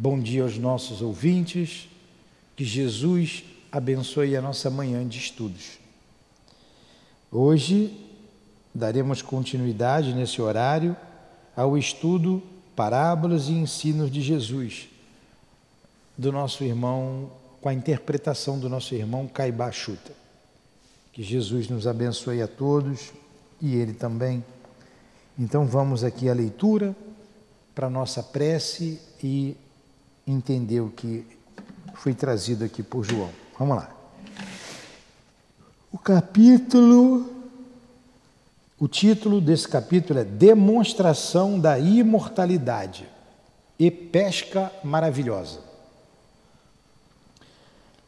Bom dia aos nossos ouvintes, que Jesus abençoe a nossa manhã de estudos. Hoje daremos continuidade nesse horário ao estudo Parábolas e Ensinos de Jesus, do nosso irmão, com a interpretação do nosso irmão Caibá Chuta. Que Jesus nos abençoe a todos e ele também. Então vamos aqui à leitura para nossa prece e entender o que foi trazido aqui por João. Vamos lá. O capítulo, o título desse capítulo é Demonstração da Imortalidade e Pesca Maravilhosa.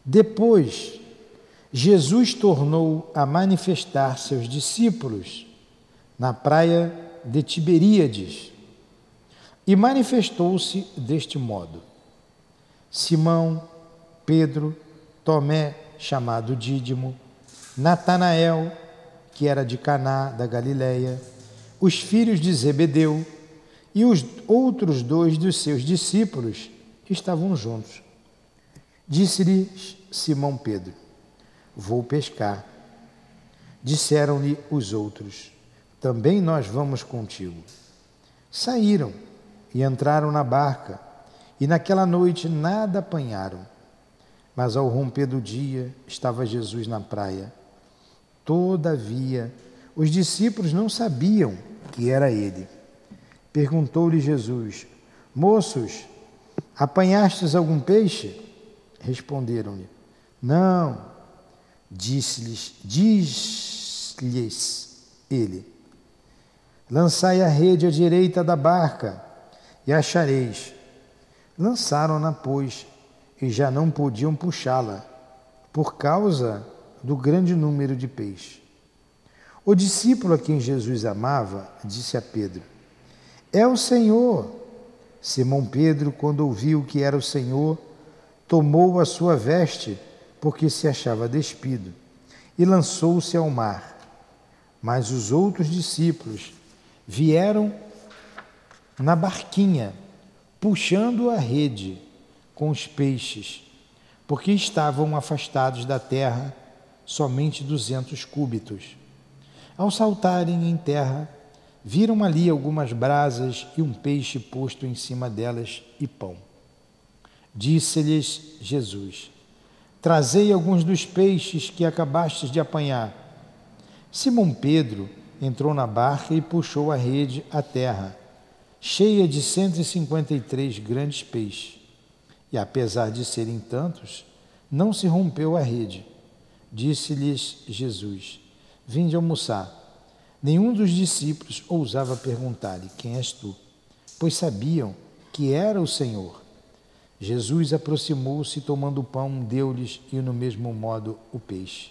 Depois, Jesus tornou a manifestar seus discípulos na praia de Tiberíades e manifestou-se deste modo: Simão, Pedro, Tomé, chamado Dídimo, Natanael, que era de Caná da Galileia, os filhos de Zebedeu e os outros dois dos seus discípulos que estavam juntos. Disse-lhes Simão Pedro: Vou pescar. Disseram-lhe os outros: Também nós vamos contigo. Saíram e entraram na barca, e naquela noite nada apanharam. Mas ao romper do dia estava Jesus na praia. Todavia, os discípulos não sabiam que era ele. Perguntou-lhe Jesus: Moços, apanhastes algum peixe? Responderam-lhe: Não. Disse-lhes, diz-lhes ele: Lançai a rede à direita da barca e achareis. Lançaram-na, pois, e já não podiam puxá-la, por causa do grande número de peixes. O discípulo a quem Jesus amava disse a Pedro: É o Senhor. Simão Pedro, quando ouviu que era o Senhor, tomou a sua veste, porque se achava despido, e lançou-se ao mar. Mas os outros discípulos vieram na barquinha, puxando a rede com os peixes, porque estavam afastados da terra somente duzentos cúbitos. Ao saltarem em terra, viram ali algumas brasas e um peixe posto em cima delas e pão. Disse-lhes Jesus: Trazei alguns dos peixes que acabastes de apanhar. Simão Pedro entrou na barca e puxou a rede à terra, cheia de 153 grandes peixes. E apesar de serem tantos, não se rompeu a rede. Disse-lhes Jesus: Vinde almoçar. Nenhum dos discípulos ousava perguntar-lhe: Quem és tu? Pois sabiam que era o Senhor. Jesus aproximou-se, tomando o pão, deu-lhes e, no mesmo modo, o peixe.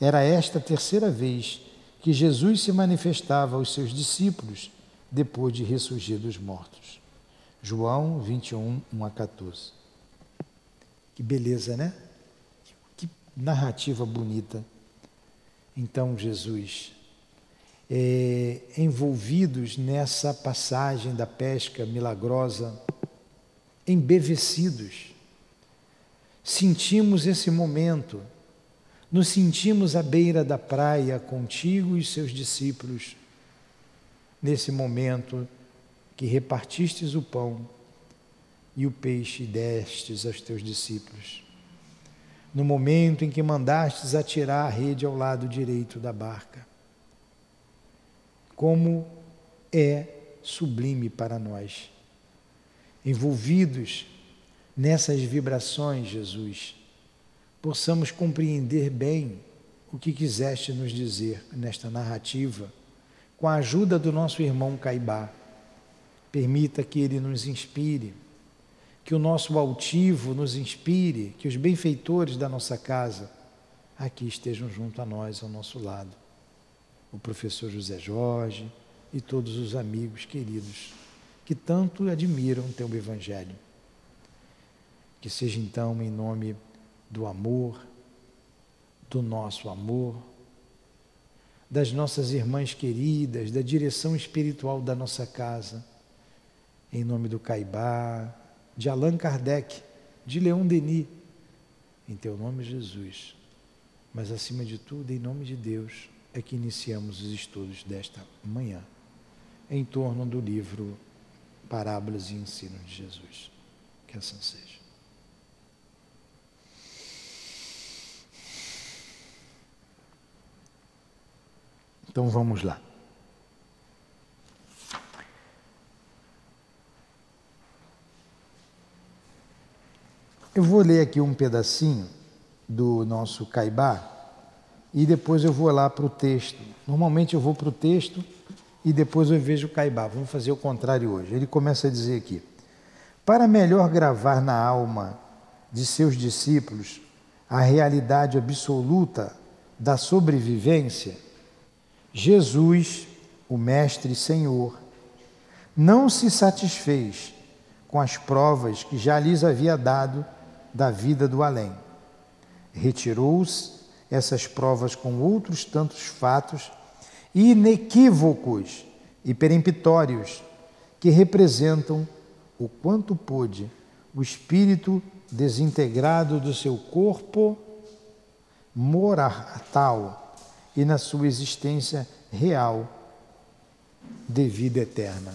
Era esta a terceira vez que Jesus se manifestava aos seus discípulos depois de ressurgir dos mortos. João 21, 1 a 14. Que beleza, né? Que narrativa bonita. Então, Jesus, é, envolvidos nessa passagem da pesca milagrosa, embevecidos. Sentimos esse momento, nos sentimos à beira da praia contigo e seus discípulos, nesse momento que repartistes o pão e o peixe destes aos teus discípulos. No momento em que mandastes atirar a rede ao lado direito da barca. Como é sublime para nós envolvidos nessas vibrações, Jesus, possamos compreender bem o que quiseste nos dizer nesta narrativa, com a ajuda do nosso irmão Caibá. Permita que ele nos inspire, que o nosso altivo nos inspire, que os benfeitores da nossa casa aqui estejam junto a nós, ao nosso lado. O professor José Jorge e todos os amigos queridos que tanto admiram teu Evangelho. Que seja então em nome do amor, do nosso amor, das nossas irmãs queridas, da direção espiritual da nossa casa, em nome do Caibá, de Allan Kardec, de Leon Denis. Em teu nome, Jesus. Mas acima de tudo, em nome de Deus, é que iniciamos os estudos desta manhã, em torno do livro Parábolas e Ensino de Jesus. Que assim seja. Então vamos lá. Eu vou ler aqui um pedacinho do nosso Caibá e depois eu vou lá para o texto. Normalmente eu vou para o texto e depois eu vejo o Caibá. Vamos fazer o contrário hoje. Ele começa a dizer aqui: Para melhor gravar na alma de seus discípulos a realidade absoluta da sobrevivência, Jesus, o Mestre Senhor, não se satisfez com as provas que já lhes havia dado da vida do além. Retirou-se essas provas com outros tantos fatos inequívocos e peremptórios que representam o quanto pôde o espírito desintegrado do seu corpo mortal e na sua existência real de vida eterna.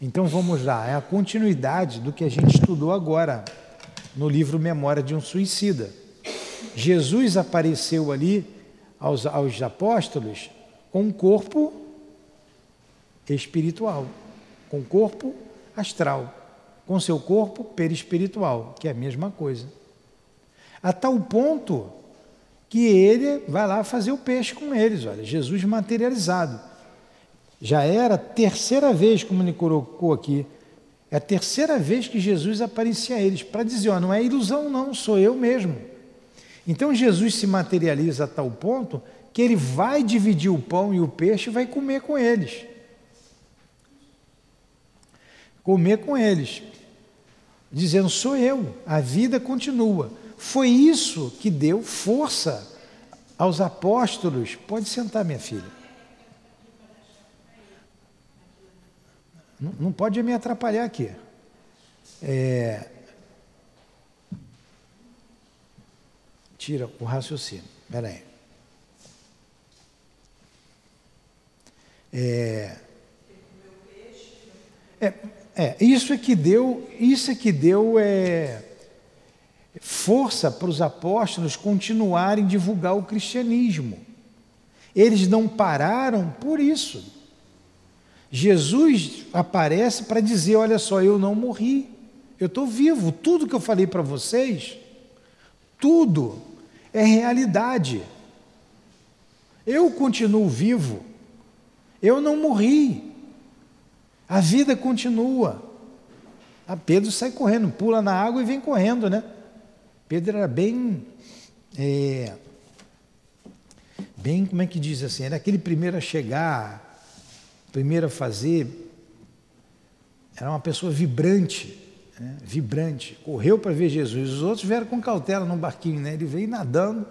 Então vamos lá, é a continuidade do que a gente estudou agora no livro Memória de um Suicida. Jesus apareceu ali aos, aos apóstolos com um corpo espiritual, com um corpo astral, com seu corpo perispiritual, que é a mesma coisa. A tal ponto que ele vai lá fazer o peixe com eles, olha, Jesus materializado. Já era a terceira vez, como ele colocou aqui, é a terceira vez que Jesus aparecia a eles, para dizer: ó, não é ilusão, não, sou eu mesmo. Então Jesus se materializa a tal ponto que ele vai dividir o pão e o peixe e vai comer com eles. Comer com eles, dizendo: sou eu, a vida continua. Foi isso que deu força aos apóstolos. Pode sentar, minha filha. Não, pode me atrapalhar aqui. É, tira o raciocínio. Espera aí. É, é, é, isso é que deu, isso é que deu é, força para os apóstolos continuarem divulgar o cristianismo. Eles não pararam por isso. Jesus aparece para dizer: olha só, eu não morri, eu estou vivo. Tudo que eu falei para vocês, tudo é realidade. Eu continuo vivo, eu não morri, a vida continua. A Pedro sai correndo, pula na água e vem correndo, né? Pedro era bem. É, bem, como é que diz assim? Era aquele primeiro a chegar, primeiro a fazer, era uma pessoa vibrante, né? vibrante, correu para ver Jesus. Os outros vieram com cautela no barquinho, né? ele veio nadando,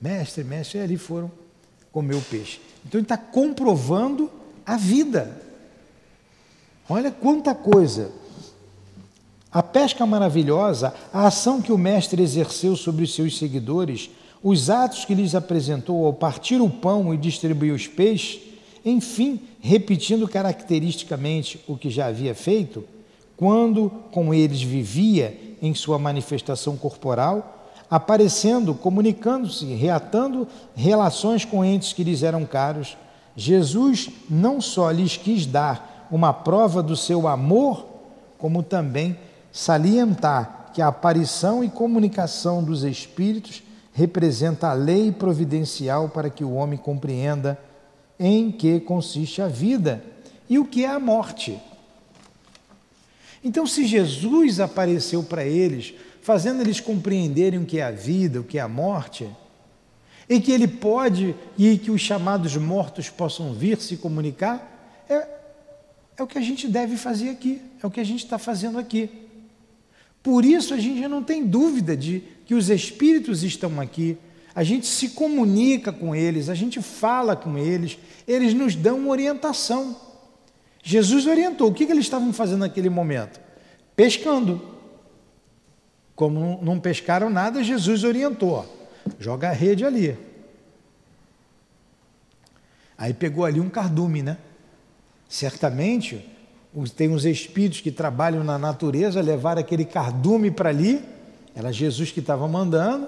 mestre, mestre, e ali foram comer o peixe. Então ele está comprovando a vida. Olha quanta coisa. A pesca maravilhosa, a ação que o mestre exerceu sobre os seus seguidores, os atos que lhes apresentou ao partir o pão e distribuir os peixes, enfim, repetindo caracteristicamente o que já havia feito, quando com eles vivia em sua manifestação corporal, aparecendo, comunicando-se, reatando relações com entes que lhes eram caros, Jesus não só lhes quis dar uma prova do seu amor, como também salientar que a aparição e comunicação dos Espíritos representa a lei providencial para que o homem compreenda em que consiste a vida e o que é a morte. Então, se Jesus apareceu para eles, fazendo eles compreenderem o que é a vida, o que é a morte, e que ele pode e que os chamados mortos possam vir se comunicar, é, é o que a gente deve fazer aqui, é o que a gente está fazendo aqui. Por isso a gente não tem dúvida de que os espíritos estão aqui, a gente se comunica com eles, a gente fala com eles, eles nos dão orientação. Jesus orientou, o que, que eles estavam fazendo naquele momento? pescando. Como não pescaram nada, Jesus orientou: joga a rede ali. Aí pegou ali um cardume, né? Certamente tem uns espíritos que trabalham na natureza, levaram aquele cardume para ali, era Jesus que estava mandando,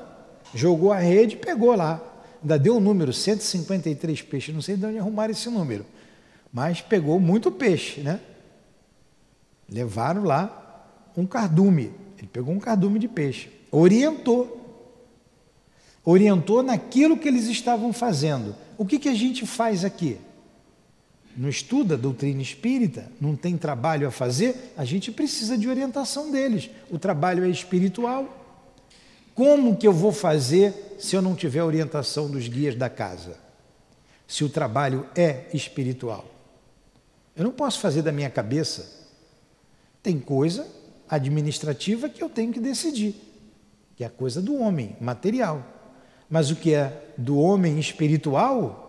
jogou a rede e pegou lá. Ainda deu o número, 153 peixes, não sei de onde arrumaram esse número, mas pegou muito peixe, né? Levaram lá um cardume, ele pegou um cardume de peixe, orientou, orientou naquilo que eles estavam fazendo. O que, que a gente faz aqui? Não estuda doutrina espírita, não tem trabalho a fazer, a gente precisa de orientação deles. O trabalho é espiritual. Como que eu vou fazer se eu não tiver orientação dos guias da casa? Se o trabalho é espiritual. Eu não posso fazer da minha cabeça. Tem coisa administrativa que eu tenho que decidir, que é a coisa do homem, material. Mas o que é do homem espiritual,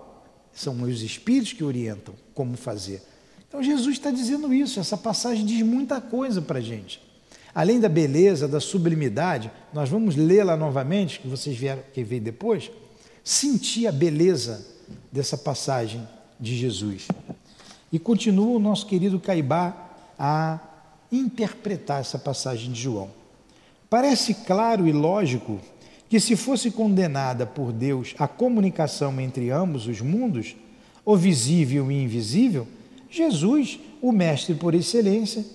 são os espíritos que orientam como fazer. Então Jesus está dizendo isso, essa passagem diz muita coisa para a gente. Além da beleza, da sublimidade, nós vamos lê-la novamente, que vocês vieram, que veio depois, sentir a beleza dessa passagem de Jesus. E continua o nosso querido Caibá a interpretar essa passagem de João. Parece claro e lógico que se fosse condenada por Deus a comunicação entre ambos os mundos, o visível e invisível, Jesus, o mestre por excelência,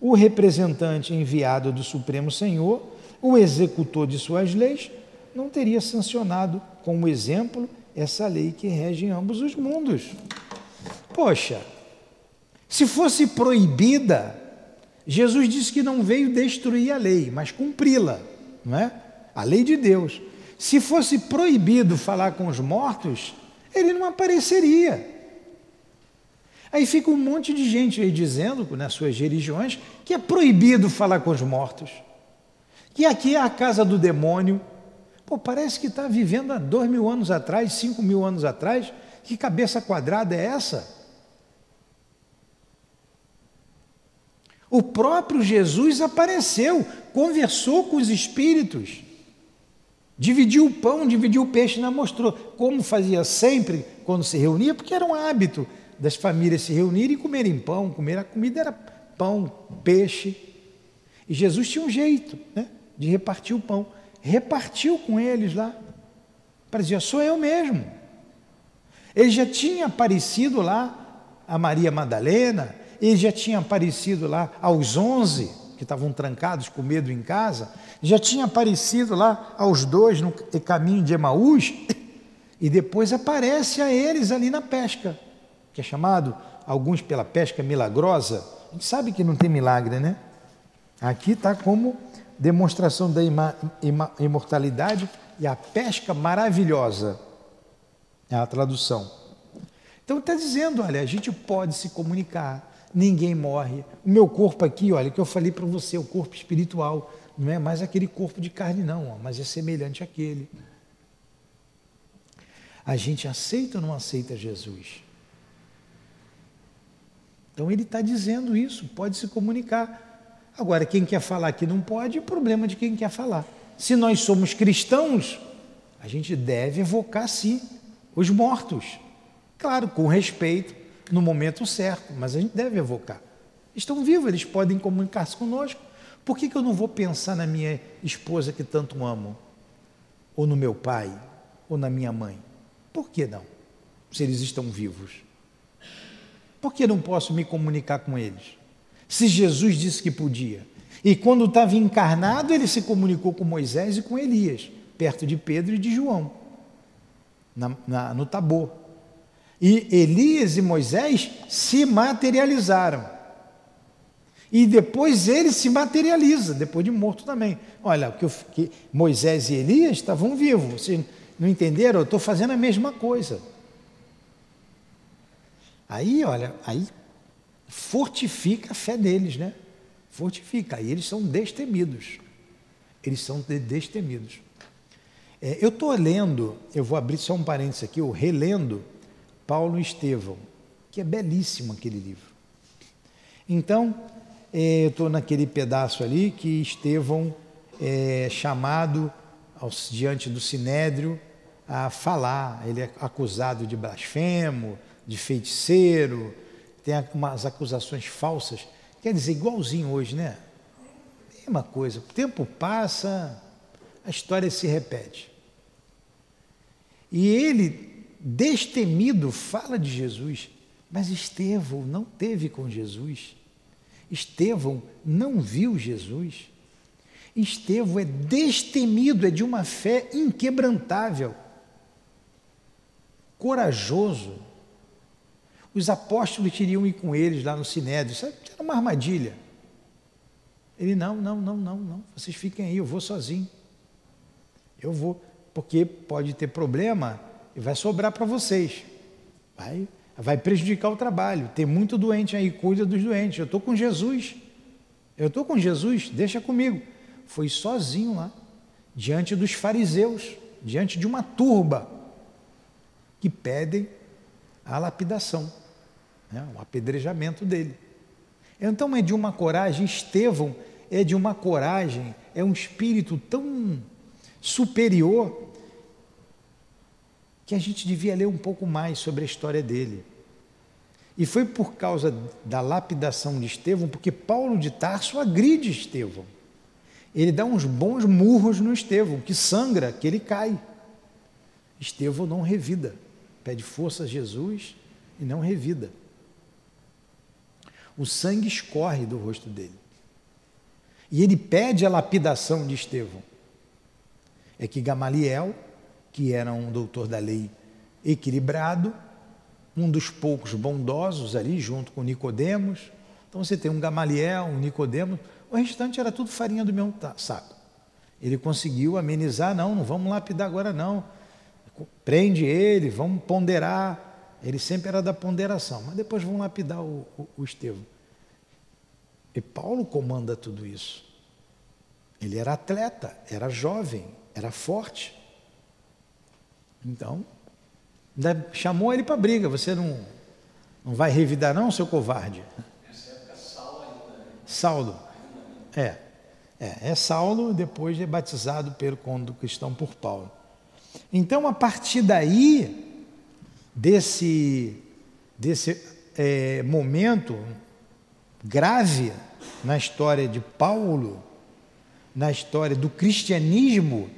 o representante enviado do Supremo Senhor, o executor de suas leis, não teria sancionado como exemplo essa lei que rege ambos os mundos. Poxa, se fosse proibida, Jesus disse que não veio destruir a lei, mas cumpri-la, não é? A lei de Deus. Se fosse proibido falar com os mortos, ele não apareceria. Aí fica um monte de gente aí dizendo, nas suas religiões, que é proibido falar com os mortos, que aqui é a casa do demônio. Pô, parece que está vivendo há dois mil anos atrás, cinco mil anos atrás. Que cabeça quadrada é essa? O próprio Jesus apareceu, conversou com os espíritos. Dividiu o pão, dividiu o peixe, não mostrou como fazia sempre quando se reunia, porque era um hábito das famílias se reunirem e comerem pão, comer a comida era pão, peixe. E Jesus tinha um jeito né, de repartir o pão. Repartiu com eles lá, para dizer, sou eu mesmo. Ele já tinha aparecido lá a Maria Madalena, ele já tinha aparecido lá aos onze, que estavam trancados com medo em casa, já tinha aparecido lá aos dois no caminho de Emaús, e depois aparece a eles ali na pesca, que é chamado, alguns pela pesca milagrosa. A gente sabe que não tem milagre, né? Aqui está como demonstração da imortalidade e a pesca maravilhosa. É a tradução. Então está dizendo, olha, a gente pode se comunicar, ninguém morre. O meu corpo aqui, olha, que eu falei para você, o corpo espiritual, não é mais aquele corpo de carne, não, mas é semelhante àquele. A gente aceita ou não aceita Jesus? Então ele está dizendo isso, pode se comunicar. Agora, quem quer falar que não pode, é problema de quem quer falar. Se nós somos cristãos, a gente deve evocar sim os mortos. Claro, com respeito, no momento certo, mas a gente deve evocar. Estão vivos, eles podem comunicar-se conosco. Por que, que eu não vou pensar na minha esposa que tanto amo? Ou no meu pai? Ou na minha mãe? Por que não? Se eles estão vivos. Por que não posso me comunicar com eles? Se Jesus disse que podia. E quando estava encarnado, ele se comunicou com Moisés e com Elias, perto de Pedro e de João, na, na, no Tabor. E Elias e Moisés se materializaram. E depois ele se materializa, depois de morto também. Olha, que, que Moisés e Elias estavam vivos. Vocês não entenderam? Eu estou fazendo a mesma coisa. Aí, olha, aí fortifica a fé deles, né? Fortifica. Aí eles são destemidos. Eles são destemidos. É, eu estou lendo, eu vou abrir só um parênteses aqui, eu relendo Paulo e Estevão, que é belíssimo aquele livro. Então, é, eu estou naquele pedaço ali que Estevão é chamado aos, diante do sinédrio a falar. Ele é acusado de blasfemo, de feiticeiro, tem umas acusações falsas. Quer dizer, igualzinho hoje, né? Mesma coisa. O tempo passa, a história se repete. E ele, destemido, fala de Jesus, mas Estevão não teve com Jesus. Estevão não viu Jesus. Estevão é destemido, é de uma fé inquebrantável, corajoso. Os apóstolos queriam ir com eles lá no Sinédrio, sabe? Era uma armadilha. Ele, não, não, não, não, não, vocês fiquem aí, eu vou sozinho. Eu vou, porque pode ter problema e vai sobrar para vocês. Vai, vai prejudicar o trabalho. Tem muito doente aí, cuida dos doentes. Eu estou com Jesus. Eu estou com Jesus, deixa comigo foi sozinho lá, diante dos fariseus, diante de uma turba que pedem a lapidação, né, o apedrejamento dele. Então é de uma coragem, Estevão é de uma coragem, é um espírito tão superior que a gente devia ler um pouco mais sobre a história dele. E foi por causa da lapidação de Estevão, porque Paulo de Tarso agride Estevão ele dá uns bons murros no Estevão, que sangra, que ele cai. Estevão não revida, pede força a Jesus e não revida. O sangue escorre do rosto dele. E ele pede a lapidação de Estevão. É que Gamaliel, que era um doutor da lei equilibrado, um dos poucos bondosos ali, junto com Nicodemos. Então você tem um Gamaliel, um Nicodemos, o restante era tudo farinha do mesmo saco. Ele conseguiu amenizar, não, não vamos lapidar agora não. Prende ele, vamos ponderar. Ele sempre era da ponderação, mas depois vão lapidar o, o, o Estevão. E Paulo comanda tudo isso. Ele era atleta, era jovem, era forte. Então, chamou ele para briga. Você não, não vai revidar, não, seu covarde? Nessa época, Saulo ainda. Saulo. É, é, é Saulo, depois é batizado pelo quando cristão por Paulo. Então, a partir daí, desse, desse é, momento grave na história de Paulo, na história do cristianismo,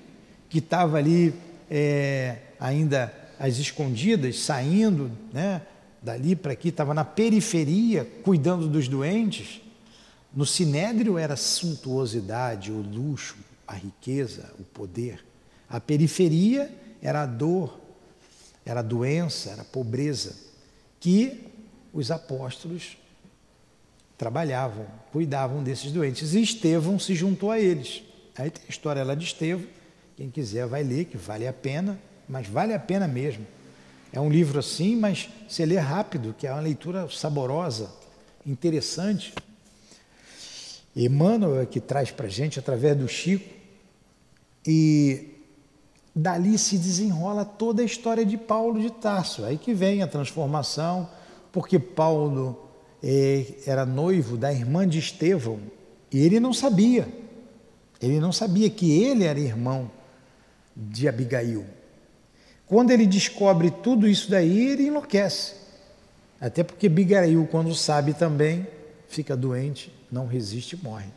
que estava ali é, ainda às escondidas, saindo né, dali para aqui, estava na periferia, cuidando dos doentes, no sinédrio era suntuosidade, o luxo, a riqueza, o poder. A periferia era a dor, era a doença, era a pobreza, que os apóstolos trabalhavam, cuidavam desses doentes. E Estevão se juntou a eles. Aí tem a história lá de Estevão, quem quiser vai ler, que vale a pena, mas vale a pena mesmo. É um livro assim, mas você lê rápido, que é uma leitura saborosa, interessante. Emmanuel é que traz para gente através do Chico, e dali se desenrola toda a história de Paulo de Tarso. Aí que vem a transformação, porque Paulo é, era noivo da irmã de Estevão e ele não sabia. Ele não sabia que ele era irmão de Abigail. Quando ele descobre tudo isso daí, ele enlouquece. Até porque Abigail, quando sabe também, fica doente não resiste e morre.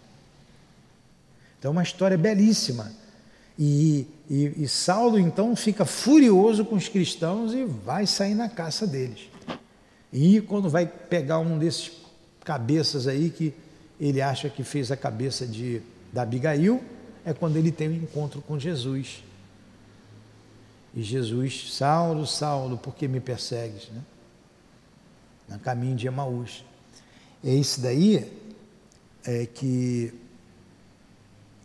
Então é uma história belíssima. E, e, e, Saulo então fica furioso com os cristãos e vai sair na caça deles. E quando vai pegar um desses cabeças aí que ele acha que fez a cabeça de, da Abigail, é quando ele tem o um encontro com Jesus. E Jesus, Saulo, Saulo, por que me persegues? Né? No caminho de Emaús. É isso daí é, que,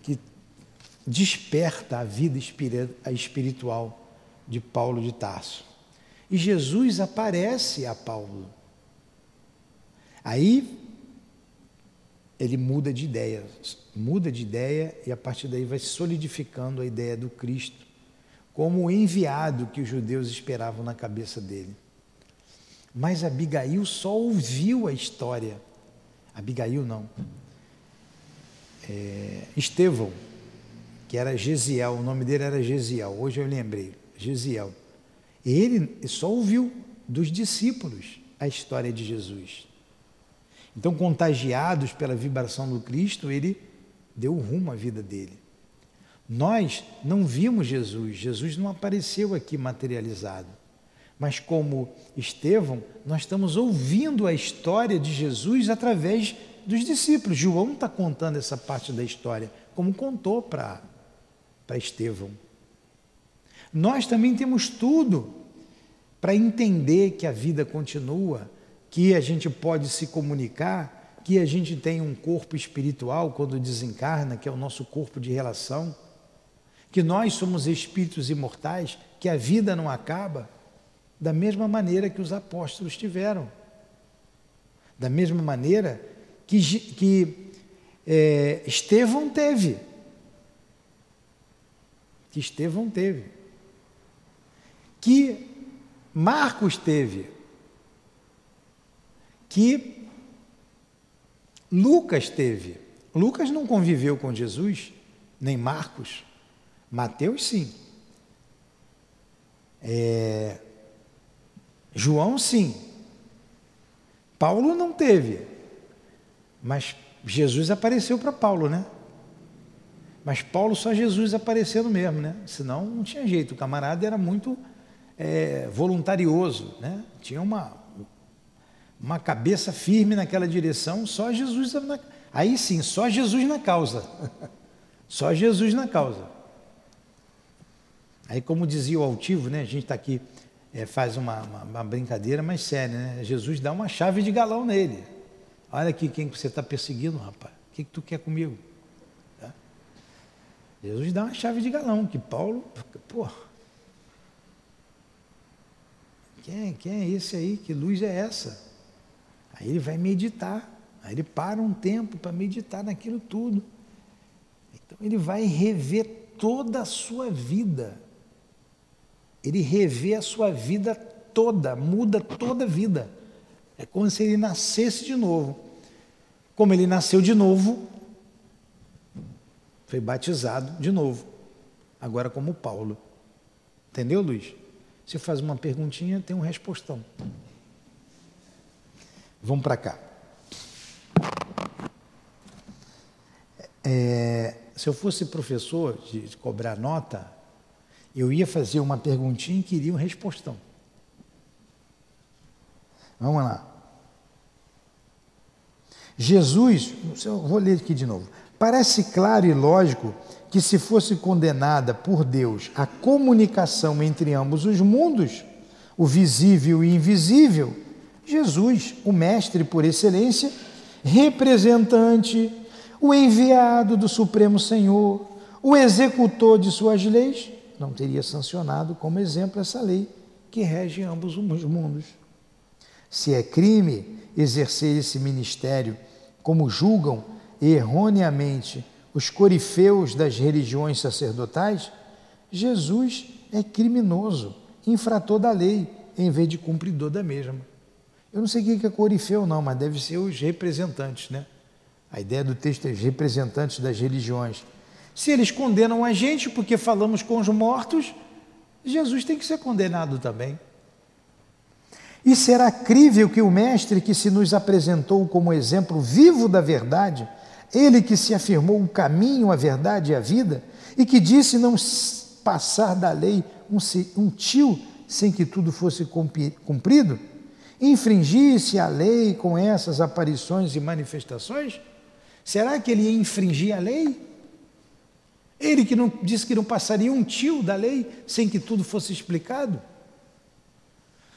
que desperta a vida espiritual de Paulo de Tarso. E Jesus aparece a Paulo. Aí ele muda de ideia, muda de ideia e a partir daí vai solidificando a ideia do Cristo como o enviado que os judeus esperavam na cabeça dele. Mas Abigail só ouviu a história. Abigail não. é, Estevão, que era Gesiel, o nome dele era Gesiel, hoje eu lembrei, Gesiel. Ele só ouviu dos discípulos a história de Jesus. Então, contagiados pela vibração do Cristo, ele deu rumo à vida dele. Nós não vimos Jesus, Jesus não apareceu aqui materializado. Mas, como Estevão, nós estamos ouvindo a história de Jesus através dos discípulos. João está contando essa parte da história, como contou para Estevão. Nós também temos tudo para entender que a vida continua, que a gente pode se comunicar, que a gente tem um corpo espiritual quando desencarna, que é o nosso corpo de relação, que nós somos espíritos imortais, que a vida não acaba, da mesma maneira que os apóstolos tiveram. Da mesma maneira que, que é, Estevão teve. Que Estevão teve. Que Marcos teve. Que Lucas teve. Lucas não conviveu com Jesus, nem Marcos. Mateus, sim. É, João, sim. Paulo não teve. Mas Jesus apareceu para Paulo, né? Mas Paulo só Jesus aparecendo mesmo, né? Senão não tinha jeito. O camarada era muito é, voluntarioso, né? Tinha uma, uma cabeça firme naquela direção, só Jesus. Na, aí sim, só Jesus na causa. só Jesus na causa. Aí, como dizia o altivo, né? A gente está aqui, é, faz uma, uma, uma brincadeira mais séria, né? Jesus dá uma chave de galão nele. Olha aqui quem você está perseguindo, rapaz. O que, que tu quer comigo? Tá? Jesus dá uma chave de galão, que Paulo, pô, quem, quem é esse aí? Que luz é essa? Aí ele vai meditar. Aí ele para um tempo para meditar naquilo tudo. Então ele vai rever toda a sua vida. Ele revê a sua vida toda, muda toda a vida. É como se ele nascesse de novo. Como ele nasceu de novo, foi batizado de novo. Agora como Paulo. Entendeu, Luiz? Você faz uma perguntinha, tem um respostão. Vamos para cá. É, se eu fosse professor de, de cobrar nota, eu ia fazer uma perguntinha e queria um respostão. Vamos lá. Jesus, vou ler aqui de novo. Parece claro e lógico que se fosse condenada por Deus a comunicação entre ambos os mundos, o visível e invisível, Jesus, o mestre por excelência, representante, o enviado do Supremo Senhor, o executor de suas leis, não teria sancionado como exemplo essa lei que rege ambos os mundos. Se é crime exercer esse ministério, como julgam erroneamente os corifeus das religiões sacerdotais, Jesus é criminoso, infrator da lei, em vez de cumpridor da mesma. Eu não sei o que é corifeu, não, mas deve ser os representantes, né? A ideia do texto é os representantes das religiões. Se eles condenam a gente porque falamos com os mortos, Jesus tem que ser condenado também. E será crível que o Mestre que se nos apresentou como exemplo vivo da verdade, ele que se afirmou o caminho, a verdade e a vida, e que disse não passar da lei um, um tio sem que tudo fosse cumprido, infringisse a lei com essas aparições e manifestações? Será que ele ia infringir a lei? Ele que não disse que não passaria um tio da lei sem que tudo fosse explicado?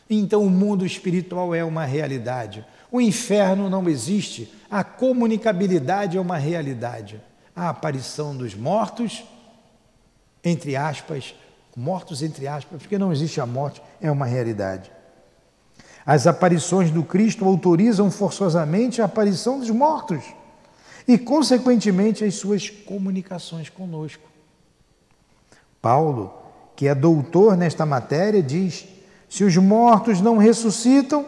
Então o mundo espiritual é uma realidade. O inferno não existe. A comunicabilidade é uma realidade. A aparição dos mortos, entre aspas, mortos entre aspas, porque não existe a morte, é uma realidade. As aparições do Cristo autorizam forçosamente a aparição dos mortos e, consequentemente, as suas comunicações conosco. Paulo, que é doutor nesta matéria, diz se os mortos não ressuscitam,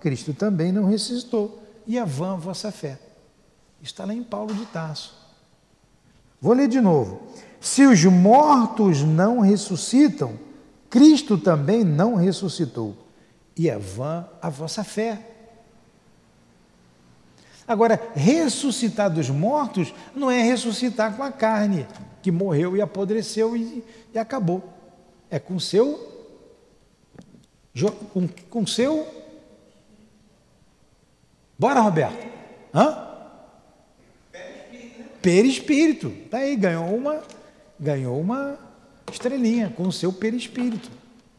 Cristo também não ressuscitou. E é vã a vossa fé. Está lá em Paulo de Tarso. Vou ler de novo. Se os mortos não ressuscitam, Cristo também não ressuscitou. E é vã a vossa fé. Agora, ressuscitar dos mortos não é ressuscitar com a carne que morreu e apodreceu e, e acabou. É com seu com, com seu Bora, Roberto. Hã? Perispírito. Tá aí, ganhou uma ganhou uma estrelinha com seu perispírito.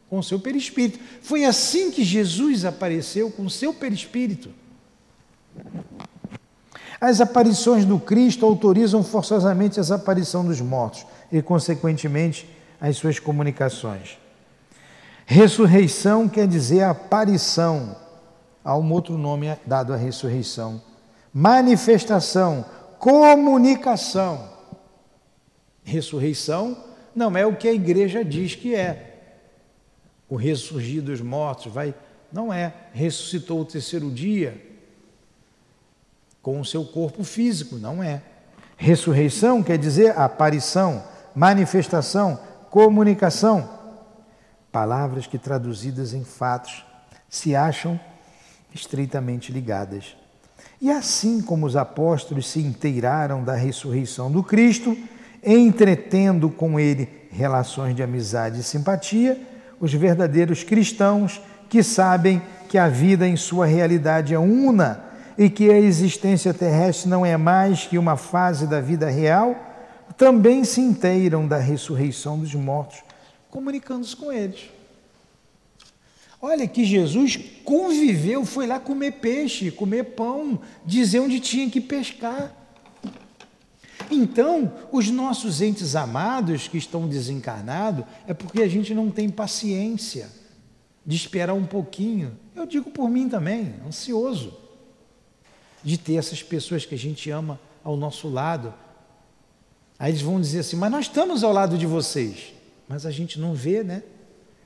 Com seu perispírito. Foi assim que Jesus apareceu com seu perispírito. As aparições do Cristo autorizam forçosamente a aparição dos mortos e, consequentemente, as suas comunicações. Ressurreição quer dizer aparição. Há um outro nome dado à ressurreição. Manifestação, comunicação. Ressurreição não é o que a igreja diz que é. O ressurgir dos mortos vai, não é. Ressuscitou o terceiro dia com o seu corpo físico, não é. Ressurreição quer dizer aparição, manifestação, comunicação. Palavras que traduzidas em fatos se acham estreitamente ligadas. E assim como os apóstolos se inteiraram da ressurreição do Cristo, entretendo com ele relações de amizade e simpatia, os verdadeiros cristãos que sabem que a vida em sua realidade é una e que a existência terrestre não é mais que uma fase da vida real, também se inteiram da ressurreição dos mortos, comunicando-se com eles. Olha que Jesus conviveu, foi lá comer peixe, comer pão, dizer onde tinha que pescar. Então, os nossos entes amados que estão desencarnados é porque a gente não tem paciência de esperar um pouquinho. Eu digo por mim também, ansioso de ter essas pessoas que a gente ama ao nosso lado. Aí eles vão dizer assim: Mas nós estamos ao lado de vocês. Mas a gente não vê, né?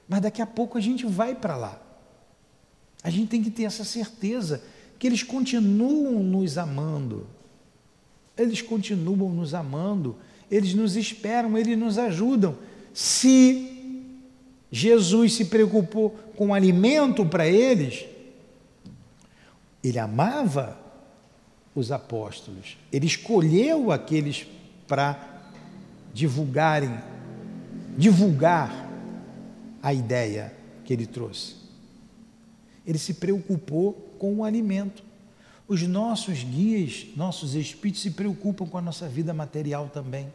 Mas daqui a pouco a gente vai para lá. A gente tem que ter essa certeza que eles continuam nos amando. Eles continuam nos amando, eles nos esperam, eles nos ajudam. Se Jesus se preocupou com alimento para eles, ele amava os apóstolos, ele escolheu aqueles para divulgarem, divulgar a ideia que ele trouxe. Ele se preocupou com o alimento. Os nossos guias, nossos espíritos se preocupam com a nossa vida material também.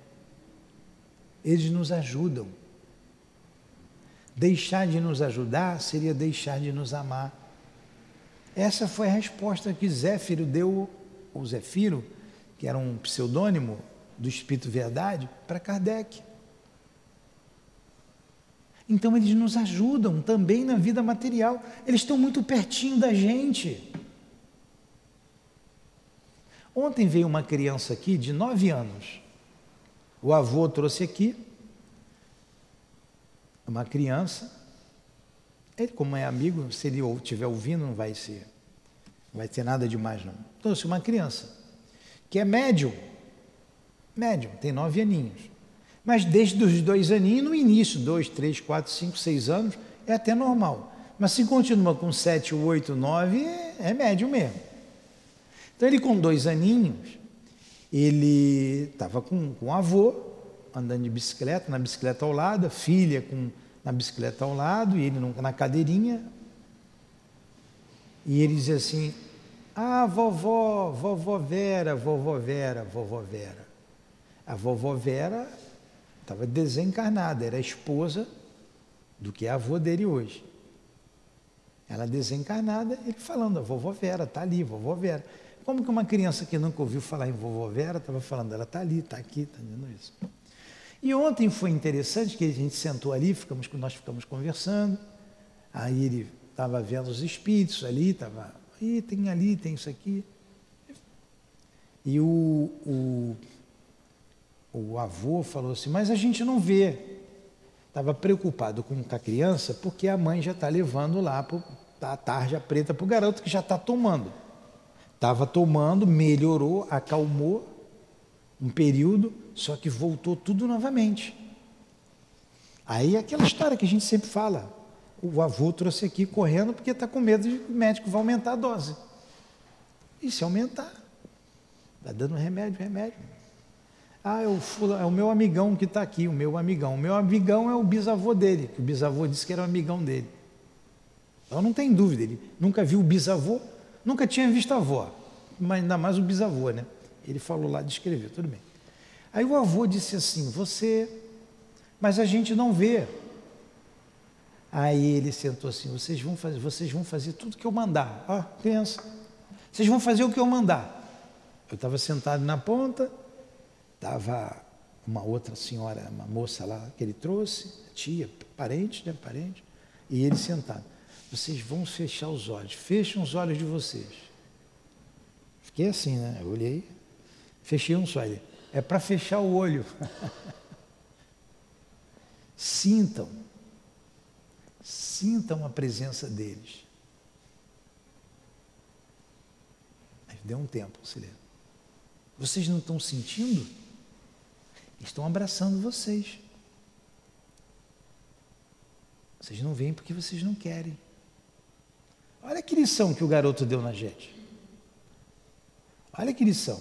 Eles nos ajudam. Deixar de nos ajudar seria deixar de nos amar. Essa foi a resposta que Zéfiro deu, ou Zefiro, que era um pseudônimo do Espírito Verdade, para Kardec. Então eles nos ajudam também na vida material. Eles estão muito pertinho da gente. Ontem veio uma criança aqui de nove anos. O avô trouxe aqui uma criança. Ele, como é amigo, se ele estiver ouvindo, não vai ser, vai ter nada demais não. Trouxe uma criança que é médium, médium, tem nove aninhos. Mas desde os dois aninhos, no início, dois, três, quatro, cinco, seis anos, é até normal. Mas se continua com sete, oito, nove, é, é médio mesmo. Então ele com dois aninhos, ele estava com, com o avô, andando de bicicleta, na bicicleta ao lado, a filha com, na bicicleta ao lado, e ele na cadeirinha. E ele dizia assim, ah, vovó, vovó Vera, vovó Vera, vovó Vera. A vovó Vera Estava desencarnada, era esposa do que é a avó dele hoje. Ela desencarnada, ele falando, a vovó Vera, está ali, vovó Vera. Como que uma criança que nunca ouviu falar em vovó Vera estava falando, ela está ali, está aqui, está dizendo isso. E ontem foi interessante que a gente sentou ali, ficamos, nós ficamos conversando, aí ele estava vendo os espíritos ali, estava, aí tem ali, tem isso aqui. E o, o o avô falou assim: Mas a gente não vê. Estava preocupado com a criança porque a mãe já está levando lá a tarja preta para o garoto que já está tomando. Estava tomando, melhorou, acalmou, um período, só que voltou tudo novamente. Aí é aquela história que a gente sempre fala. O avô trouxe aqui correndo porque está com medo de que o médico vai aumentar a dose. E se aumentar? Está dando remédio, remédio. Ah, é o, é o meu amigão que está aqui, o meu amigão. O meu amigão é o bisavô dele, que o bisavô disse que era o amigão dele. Então não tem dúvida, ele nunca viu o bisavô, nunca tinha visto a avó, mas ainda mais o bisavô, né? Ele falou lá, descreveu, tudo bem. Aí o avô disse assim: Você, mas a gente não vê. Aí ele sentou assim: Vocês vão fazer, vocês vão fazer tudo que eu mandar. Ó, pensa. Vocês vão fazer o que eu mandar. Eu estava sentado na ponta, estava uma outra senhora, uma moça lá que ele trouxe, tia, parente, né, parente, e ele sentado. Vocês vão fechar os olhos, fechem os olhos de vocês. Fiquei assim, né? Eu olhei, fechei um só. Ele, é para fechar o olho. sintam, sintam a presença deles. Deu um tempo, silêncio. Vocês não estão sentindo? Estão abraçando vocês. Vocês não vêm porque vocês não querem. Olha que lição que o garoto deu na gente. Olha que lição.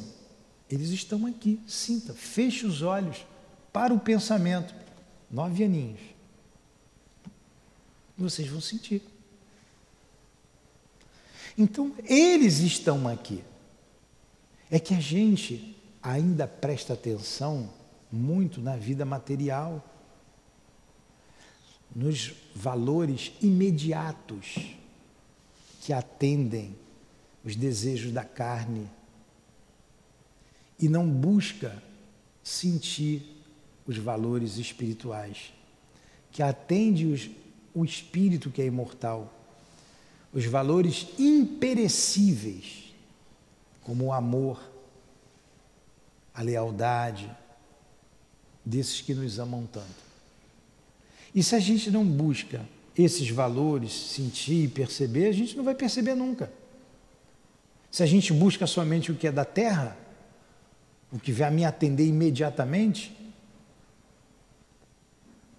Eles estão aqui, sinta, feche os olhos para o pensamento. Nove aninhos. Vocês vão sentir. Então, eles estão aqui. É que a gente ainda presta atenção muito na vida material, nos valores imediatos que atendem os desejos da carne e não busca sentir os valores espirituais, que atende os, o espírito que é imortal, os valores imperecíveis como o amor, a lealdade desses que nos amam tanto. E se a gente não busca esses valores, sentir e perceber, a gente não vai perceber nunca. Se a gente busca somente o que é da terra, o que vai me atender imediatamente,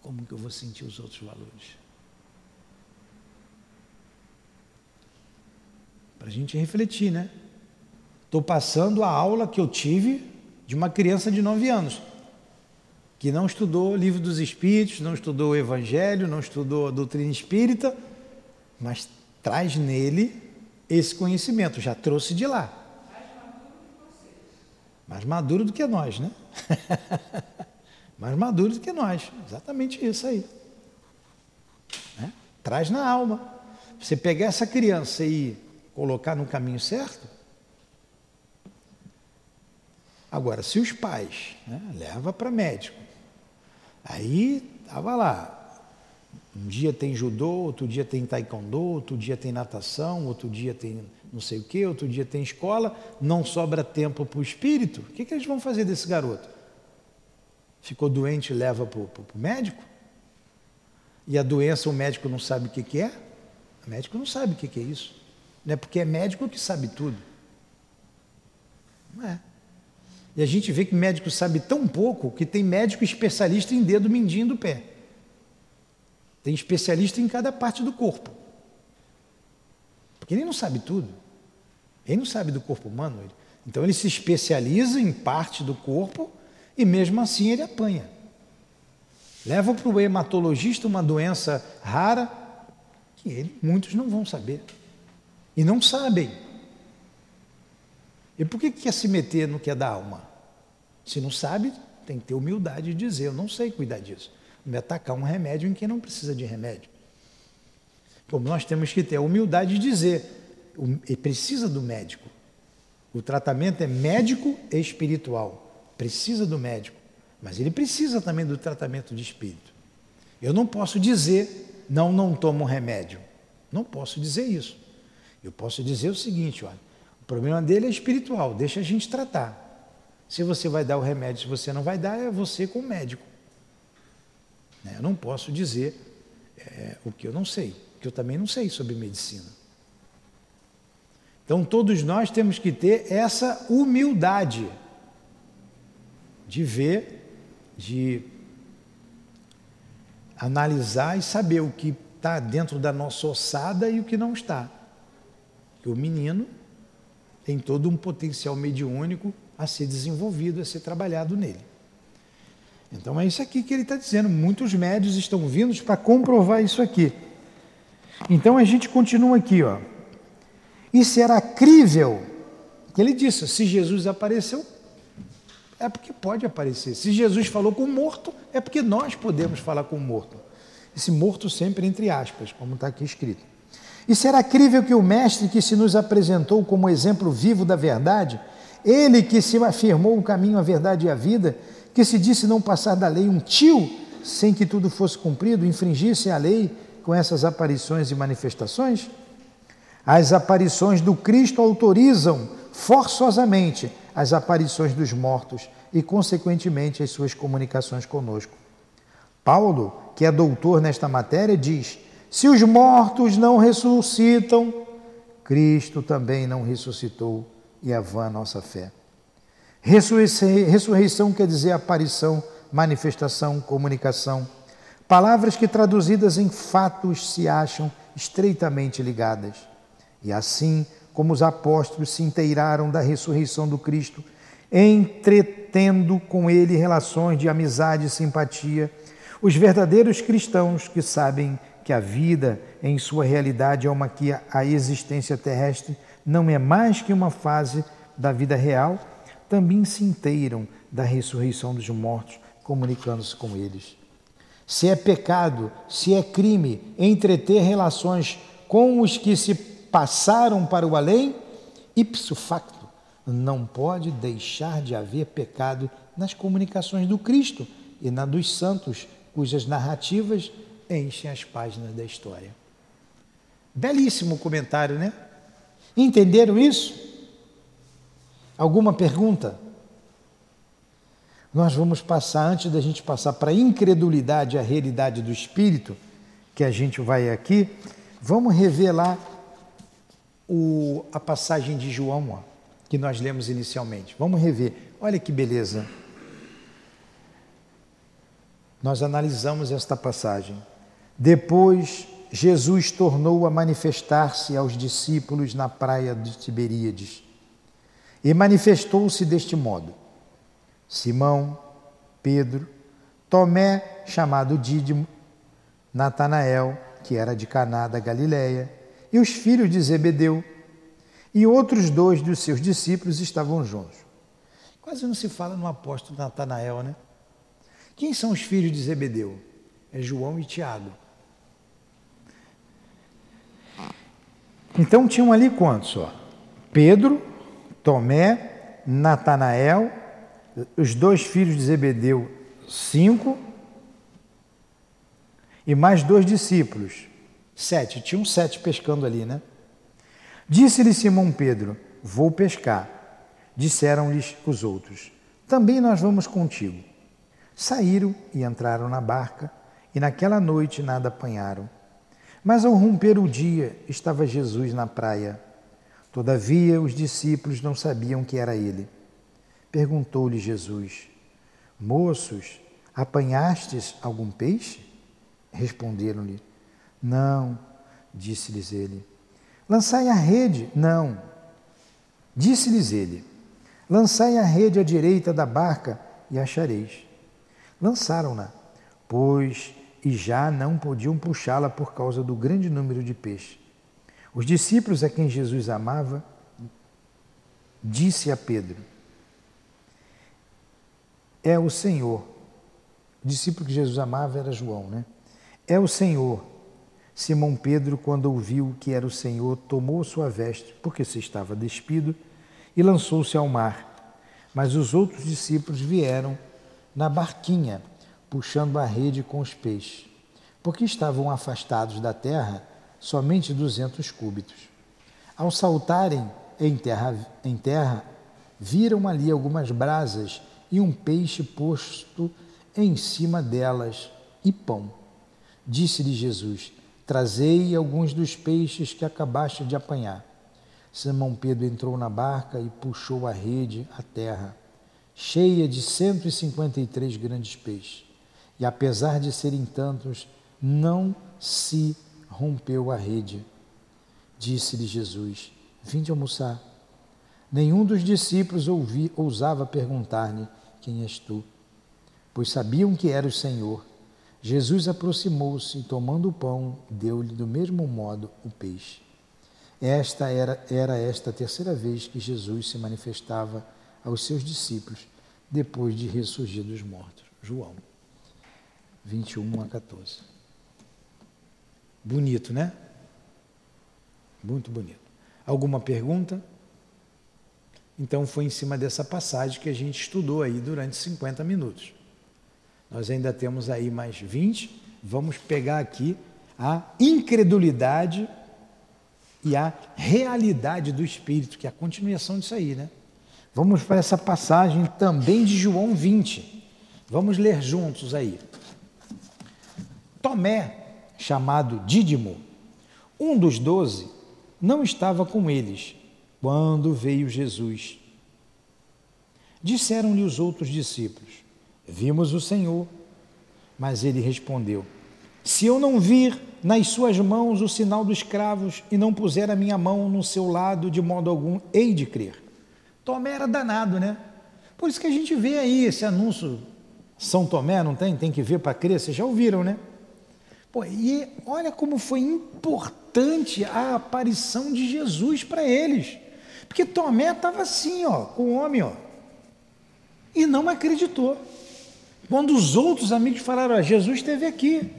como que eu vou sentir os outros valores? Para a gente refletir, né? Estou passando a aula que eu tive de uma criança de 9 anos, que não estudou o livro dos Espíritos, não estudou o Evangelho, não estudou a doutrina espírita, mas traz nele esse conhecimento, já trouxe de lá. Mais maduro do que nós, né? Mais maduro do que nós, exatamente isso aí. Né? Traz na alma. Você pegar essa criança e colocar no caminho certo, Agora, se os pais né, leva para médico, aí estava lá, um dia tem judô, outro dia tem taekwondo, outro dia tem natação, outro dia tem não sei o que, outro dia tem escola, não sobra tempo para o espírito, o que, que eles vão fazer desse garoto? Ficou doente leva para o médico? E a doença o médico não sabe o que, que é? O médico não sabe o que, que é isso. Não é porque é médico que sabe tudo. Não é. E a gente vê que médico sabe tão pouco que tem médico especialista em dedo mindinho do pé. Tem especialista em cada parte do corpo. Porque ele não sabe tudo. Ele não sabe do corpo humano. Então ele se especializa em parte do corpo e mesmo assim ele apanha. Leva para o hematologista uma doença rara que ele, muitos não vão saber. E não sabem. E por que quer se meter no que é da alma? Se não sabe, tem que ter humildade de dizer, eu não sei cuidar disso. Me atacar um remédio em quem não precisa de remédio. Como nós temos que ter a humildade de dizer, precisa do médico. O tratamento é médico e espiritual. Precisa do médico. Mas ele precisa também do tratamento de espírito. Eu não posso dizer, não, não tomo remédio. Não posso dizer isso. Eu posso dizer o seguinte, olha, o problema dele é espiritual, deixa a gente tratar. Se você vai dar o remédio, se você não vai dar, é você com o médico. Né? Eu não posso dizer é, o que eu não sei, que eu também não sei sobre medicina. Então todos nós temos que ter essa humildade de ver, de analisar e saber o que está dentro da nossa ossada e o que não está. Que o menino tem todo um potencial mediúnico a ser desenvolvido, a ser trabalhado nele. Então é isso aqui que ele está dizendo. Muitos médios estão vindos para comprovar isso aqui. Então a gente continua aqui, ó. E será crível que ele disse: se Jesus apareceu, é porque pode aparecer. Se Jesus falou com o morto, é porque nós podemos falar com o morto. Esse morto sempre entre aspas, como está aqui escrito. E será crível que o Mestre que se nos apresentou como exemplo vivo da verdade, ele que se afirmou o caminho, a verdade e a vida, que se disse não passar da lei um tio, sem que tudo fosse cumprido, infringisse a lei com essas aparições e manifestações? As aparições do Cristo autorizam forçosamente as aparições dos mortos e, consequentemente, as suas comunicações conosco. Paulo, que é doutor nesta matéria, diz: se os mortos não ressuscitam, Cristo também não ressuscitou e é vã a nossa fé. Ressurreição quer dizer aparição, manifestação, comunicação. Palavras que traduzidas em fatos se acham estreitamente ligadas. E assim como os apóstolos se inteiraram da ressurreição do Cristo, entretendo com ele relações de amizade e simpatia, os verdadeiros cristãos que sabem que a vida em sua realidade é uma que a existência terrestre não é mais que uma fase da vida real, também se inteiram da ressurreição dos mortos, comunicando-se com eles. Se é pecado, se é crime entreter relações com os que se passaram para o além, ipso facto, não pode deixar de haver pecado nas comunicações do Cristo e na dos santos, cujas narrativas enchem as páginas da história. Belíssimo comentário, né? Entenderam isso? Alguma pergunta? Nós vamos passar, antes da gente passar para a incredulidade, a realidade do Espírito, que a gente vai aqui, vamos revelar o, a passagem de João, ó, que nós lemos inicialmente. Vamos rever. Olha que beleza. Nós analisamos esta passagem. Depois Jesus tornou a manifestar-se aos discípulos na praia de Tiberíades. E manifestou-se deste modo: Simão, Pedro, Tomé, chamado Dídimo, Natanael, que era de Caná da Galileia, e os filhos de Zebedeu, e outros dois dos seus discípulos estavam juntos. Quase não se fala no apóstolo Natanael, né? Quem são os filhos de Zebedeu? É João e Tiago. Então tinham ali quantos? Pedro, Tomé, Natanael, os dois filhos de Zebedeu, cinco, e mais dois discípulos, sete. Tinham sete pescando ali, né? Disse-lhe Simão Pedro: Vou pescar. Disseram-lhes os outros: Também nós vamos contigo. Saíram e entraram na barca, e naquela noite nada apanharam. Mas ao romper o dia, estava Jesus na praia. Todavia, os discípulos não sabiam que era ele. Perguntou-lhe Jesus: Moços, apanhastes algum peixe? Responderam-lhe: Não, disse-lhes ele. Lançai a rede? Não. Disse-lhes ele: Lançai a rede à direita da barca e achareis. Lançaram-na, pois e já não podiam puxá-la por causa do grande número de peixes. Os discípulos a quem Jesus amava disse a Pedro: É o Senhor. O discípulo que Jesus amava era João, né? É o Senhor. Simão Pedro, quando ouviu que era o Senhor, tomou sua veste, porque se estava despido, e lançou-se ao mar. Mas os outros discípulos vieram na barquinha puxando a rede com os peixes, porque estavam afastados da terra somente duzentos cúbitos. Ao saltarem em terra, em terra, viram ali algumas brasas e um peixe posto em cima delas e pão. Disse-lhe Jesus: Trazei alguns dos peixes que acabaste de apanhar. Simão Pedro entrou na barca e puxou a rede à terra. cheia de 153 grandes peixes. E apesar de serem tantos, não se rompeu a rede. Disse-lhe Jesus: Vinde almoçar. Nenhum dos discípulos ouvi, ousava perguntar-lhe: Quem és tu? Pois sabiam que era o Senhor. Jesus aproximou-se e, tomando o pão, deu-lhe do mesmo modo o peixe. Esta era, era esta a terceira vez que Jesus se manifestava aos seus discípulos depois de ressurgir dos mortos. João 21 a 14. Bonito, né? Muito bonito. Alguma pergunta? Então foi em cima dessa passagem que a gente estudou aí durante 50 minutos. Nós ainda temos aí mais 20. Vamos pegar aqui a incredulidade e a realidade do Espírito, que é a continuação disso aí, né? Vamos para essa passagem também de João 20. Vamos ler juntos aí. Tomé, chamado Dídimo, um dos doze, não estava com eles quando veio Jesus. Disseram-lhe os outros discípulos: Vimos o Senhor. Mas ele respondeu: Se eu não vir nas suas mãos o sinal dos cravos e não puser a minha mão no seu lado, de modo algum, hei de crer. Tomé era danado, né? Por isso que a gente vê aí esse anúncio São Tomé, não tem? Tem que ver para crer, vocês já ouviram, né? Pô, e olha como foi importante a aparição de Jesus para eles. Porque Tomé estava assim, ó, com o homem, ó, e não acreditou. Quando os outros amigos falaram, ó, Jesus esteve aqui.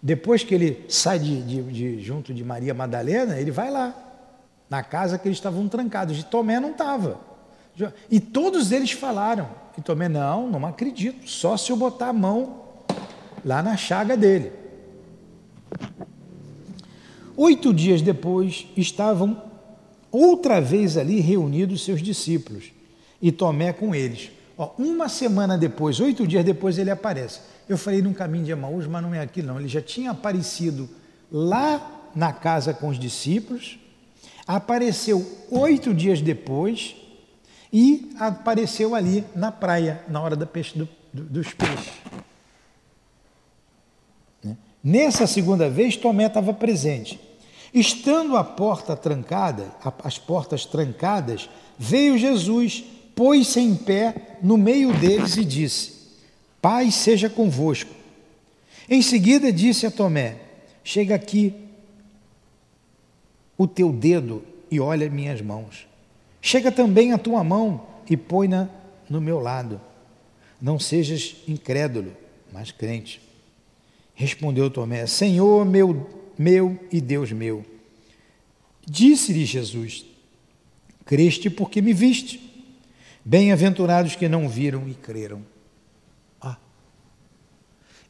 Depois que ele sai de, de, de, junto de Maria Madalena, ele vai lá, na casa que eles estavam trancados. De Tomé não estava. E todos eles falaram. E Tomé, não, não acredito, só se eu botar a mão lá na chaga dele. Oito dias depois, estavam outra vez ali reunidos seus discípulos e Tomé com eles. Ó, uma semana depois, oito dias depois, ele aparece. Eu falei num caminho de Emaús, mas não é aqui não. Ele já tinha aparecido lá na casa com os discípulos, apareceu oito dias depois e apareceu ali na praia, na hora da peixe, do, do, dos peixes. Nessa segunda vez, Tomé estava presente. Estando a porta trancada, as portas trancadas, veio Jesus, pôs-se em pé no meio deles e disse: Paz seja convosco. Em seguida disse a Tomé: Chega aqui o teu dedo e olha minhas mãos. Chega também a tua mão e põe-na no meu lado. Não sejas incrédulo, mas crente. Respondeu Tomé: Senhor meu, meu e Deus meu. Disse-lhe Jesus: Creste porque me viste. Bem-aventurados que não viram e creram.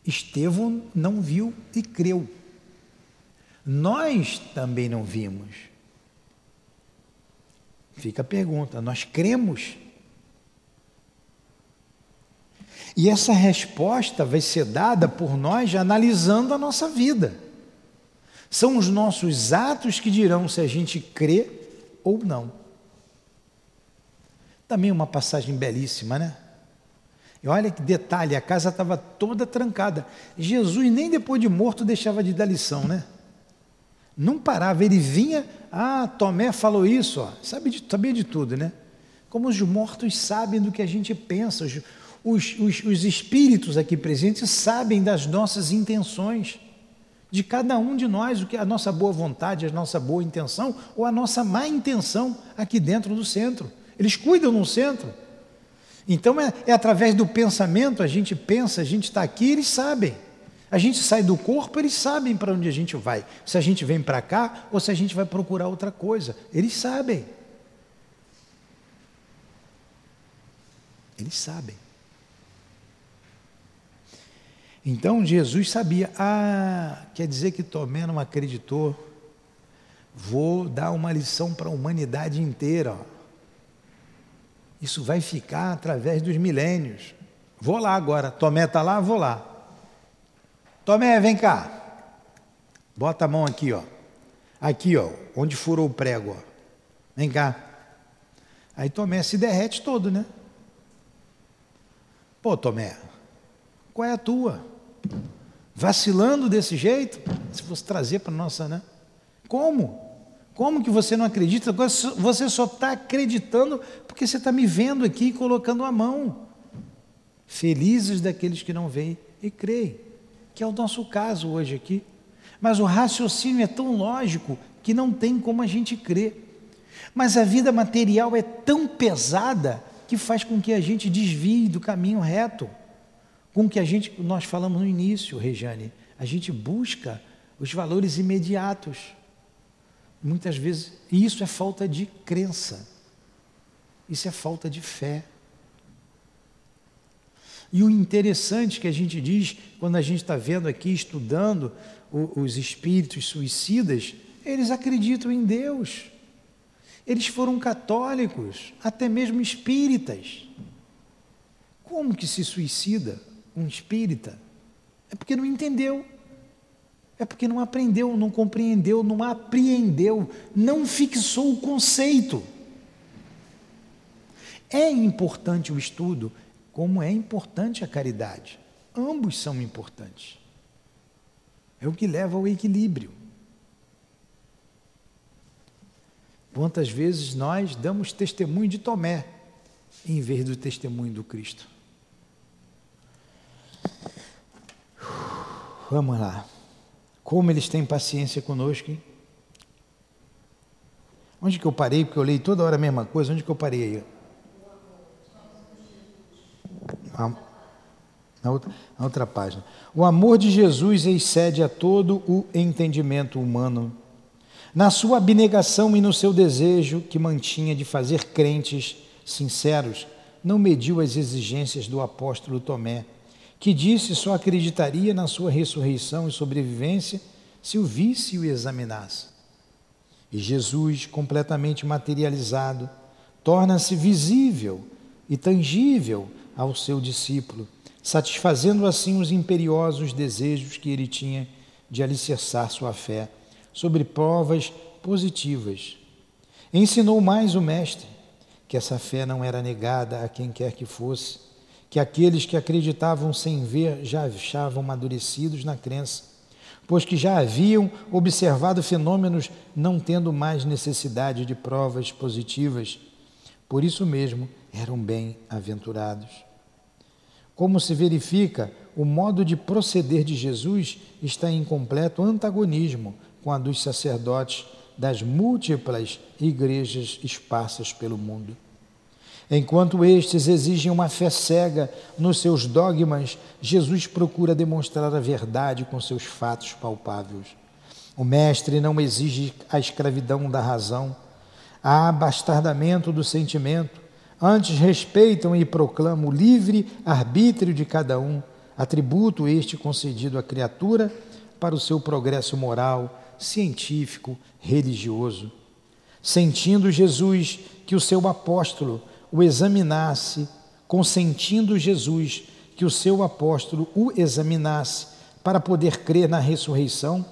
Estevão não viu e creu. Nós também não vimos. Fica a pergunta: nós cremos? E essa resposta vai ser dada por nós analisando a nossa vida. São os nossos atos que dirão se a gente crê ou não. Também uma passagem belíssima, né? E olha que detalhe, a casa estava toda trancada. Jesus nem depois de morto deixava de dar lição, né? Não parava, ele vinha, ah, Tomé falou isso, ó, sabe de, sabia de tudo, né? Como os mortos sabem do que a gente pensa, os, os, os, os espíritos aqui presentes sabem das nossas intenções, de cada um de nós, o que é a nossa boa vontade, a nossa boa intenção ou a nossa má intenção aqui dentro do centro. Eles cuidam no centro. Então é, é através do pensamento, a gente pensa, a gente está aqui, eles sabem. A gente sai do corpo, eles sabem para onde a gente vai. Se a gente vem para cá ou se a gente vai procurar outra coisa. Eles sabem. Eles sabem. Então Jesus sabia, ah, quer dizer que Tomé não acreditou. Vou dar uma lição para a humanidade inteira. Isso vai ficar através dos milênios. Vou lá agora. Tomé está lá? Vou lá. Tomé, vem cá. Bota a mão aqui, ó. Aqui, ó, onde furou o prego, ó. Vem cá. Aí Tomé se derrete todo, né? Pô, Tomé, qual é a tua? Vacilando desse jeito? Se fosse trazer para nossa, né? Como? Como que você não acredita? Você só está acreditando porque você está me vendo aqui e colocando a mão. Felizes daqueles que não veem e creem, que é o nosso caso hoje aqui. Mas o raciocínio é tão lógico que não tem como a gente crer. Mas a vida material é tão pesada que faz com que a gente desvie do caminho reto. Com que a gente, nós falamos no início, Rejane, a gente busca os valores imediatos. Muitas vezes, e isso é falta de crença. Isso é falta de fé. E o interessante que a gente diz, quando a gente está vendo aqui, estudando os espíritos suicidas, eles acreditam em Deus. Eles foram católicos, até mesmo espíritas. Como que se suicida um espírita? É porque não entendeu. É porque não aprendeu, não compreendeu, não apreendeu, não fixou o conceito. É importante o estudo, como é importante a caridade. Ambos são importantes. É o que leva ao equilíbrio. Quantas vezes nós damos testemunho de Tomé em vez do testemunho do Cristo? Vamos lá. Como eles têm paciência conosco, hein? Onde que eu parei? Porque eu leio toda hora a mesma coisa. Onde que eu parei aí? Na outra, outra página. O amor de Jesus excede a todo o entendimento humano na sua abnegação e no seu desejo que mantinha de fazer crentes sinceros, não mediu as exigências do apóstolo Tomé, que disse só acreditaria na sua ressurreição e sobrevivência se o visse e o examinasse. E Jesus, completamente materializado, torna-se visível e tangível ao seu discípulo, satisfazendo assim os imperiosos desejos que ele tinha de alicerçar sua fé sobre provas positivas. Ensinou mais o Mestre que essa fé não era negada a quem quer que fosse, que aqueles que acreditavam sem ver já achavam amadurecidos na crença, pois que já haviam observado fenômenos não tendo mais necessidade de provas positivas, por isso mesmo eram bem-aventurados. Como se verifica, o modo de proceder de Jesus está em completo antagonismo com a dos sacerdotes das múltiplas igrejas esparsas pelo mundo. Enquanto estes exigem uma fé cega nos seus dogmas, Jesus procura demonstrar a verdade com seus fatos palpáveis. O Mestre não exige a escravidão da razão, a abastardamento do sentimento, antes respeitam e proclamam o livre arbítrio de cada um, atributo este concedido à criatura para o seu progresso moral científico, religioso. Sentindo Jesus que o seu apóstolo o examinasse, consentindo Jesus que o seu apóstolo o examinasse para poder crer na ressurreição,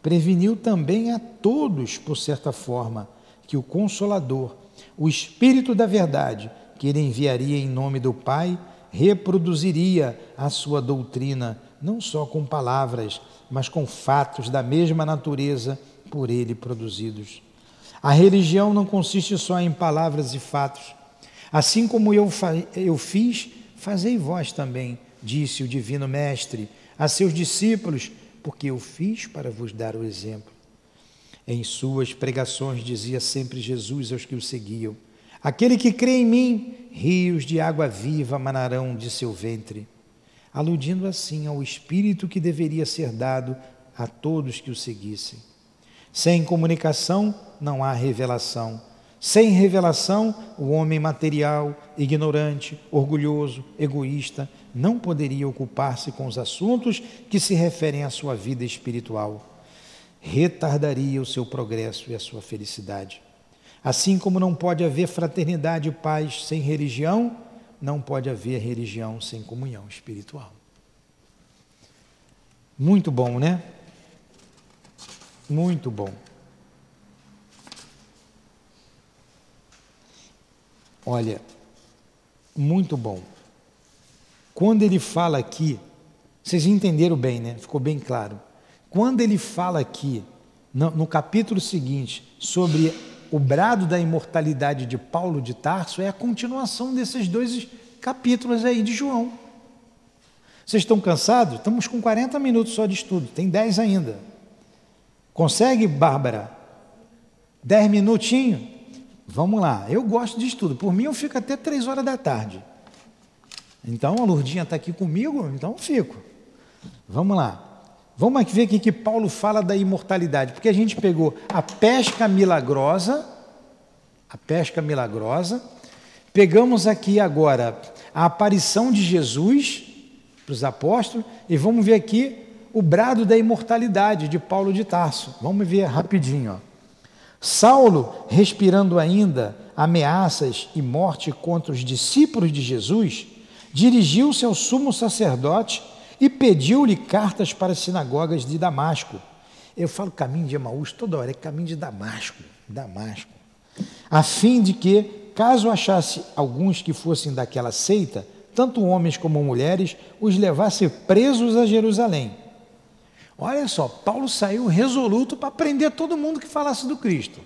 preveniu também a todos, por certa forma, que o Consolador, o Espírito da Verdade, que ele enviaria em nome do Pai, reproduziria a sua doutrina, não só com palavras, mas com fatos da mesma natureza por ele produzidos. A religião não consiste só em palavras e fatos. Assim como eu, eu fiz, fazei vós também, disse o Divino Mestre a seus discípulos, porque eu fiz para vos dar o exemplo. Em suas pregações dizia sempre Jesus aos que o seguiam: Aquele que crê em mim, rios de água viva manarão de seu ventre aludindo assim ao Espírito que deveria ser dado a todos que o seguissem. Sem comunicação não há revelação. Sem revelação, o homem material, ignorante, orgulhoso, egoísta, não poderia ocupar-se com os assuntos que se referem à sua vida espiritual. Retardaria o seu progresso e a sua felicidade. Assim como não pode haver fraternidade e paz sem religião, não pode haver religião sem comunhão espiritual. Muito bom, né? Muito bom. Olha, muito bom. quando ele fala aqui, vocês entenderam bem, né? Ficou bem claro. Quando ele fala aqui, no, no capítulo seguinte, sobre o brado da imortalidade de Paulo de Tarso, é a continuação desses dois capítulos aí de João. Vocês estão cansados? Estamos com 40 minutos só de estudo, tem 10 ainda. Consegue, Bárbara? 10 minutinhos? Vamos lá. Eu gosto de estudo. Por mim, eu fico até 3 horas da tarde. Então, a Lourdinha está aqui comigo, então eu fico. Vamos lá. Vamos ver aqui que Paulo fala da imortalidade, porque a gente pegou a pesca milagrosa, a pesca milagrosa, pegamos aqui agora a aparição de Jesus para os apóstolos e vamos ver aqui o brado da imortalidade de Paulo de Tarso. Vamos ver rapidinho. Ó. Saulo, respirando ainda ameaças e morte contra os discípulos de Jesus, dirigiu-se ao sumo sacerdote e pediu-lhe cartas para as sinagogas de Damasco. Eu falo caminho de Emaús toda hora, é caminho de Damasco, Damasco. A fim de que, caso achasse alguns que fossem daquela seita, tanto homens como mulheres, os levasse presos a Jerusalém. Olha só, Paulo saiu resoluto para prender todo mundo que falasse do Cristo.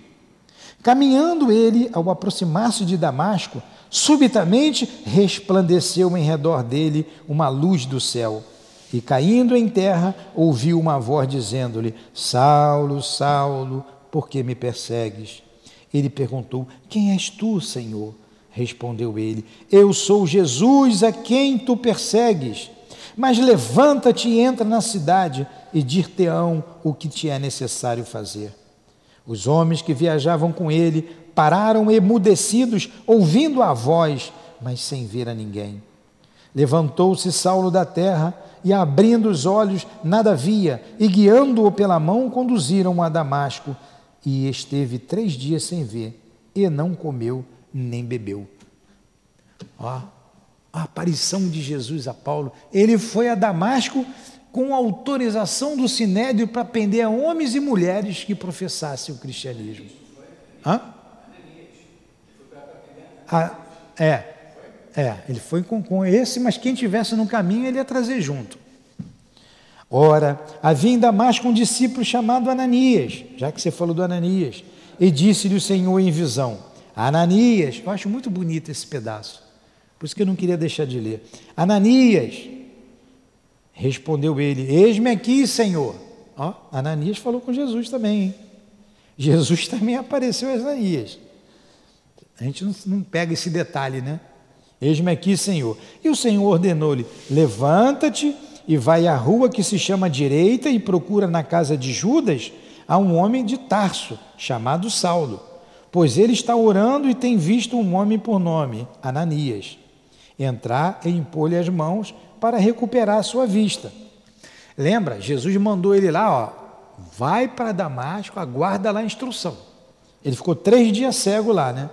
Caminhando ele, ao aproximar-se de Damasco, subitamente resplandeceu em redor dele uma luz do céu e caindo em terra, ouviu uma voz dizendo-lhe: Saulo, Saulo, por que me persegues? Ele perguntou: Quem és tu, Senhor? Respondeu ele: Eu sou Jesus a quem tu persegues. Mas levanta-te e entra na cidade e dir-te-ão o que te é necessário fazer. Os homens que viajavam com ele pararam emudecidos, ouvindo a voz, mas sem ver a ninguém. Levantou-se Saulo da terra e, abrindo os olhos, nada via, e guiando-o pela mão, conduziram-o a Damasco. E esteve três dias sem ver, e não comeu nem bebeu. Ó, a aparição de Jesus a Paulo. Ele foi a Damasco com autorização do Sinédrio para prender homens e mulheres que professassem o cristianismo. Hã? Ah, é, é, ele foi com, com esse, mas quem tivesse no caminho ele ia trazer junto. Ora, havia em Damasco um discípulo chamado Ananias, já que você falou do Ananias, e disse-lhe o Senhor em visão: Ananias, eu acho muito bonito esse pedaço, por isso que eu não queria deixar de ler. Ananias, respondeu ele: Eis-me aqui, Senhor. Ó, Ananias falou com Jesus também. Hein? Jesus também apareceu a Ananias. A gente não, não pega esse detalhe, né? Eis-me aqui, Senhor. E o Senhor ordenou-lhe: Levanta-te e vai à rua que se chama Direita e procura na casa de Judas a um homem de Tarso, chamado Saulo, pois ele está orando e tem visto um homem por nome, Ananias, entrar e impor-lhe as mãos para recuperar a sua vista. Lembra? Jesus mandou ele lá, ó, vai para Damasco, aguarda lá a instrução. Ele ficou três dias cego lá, né?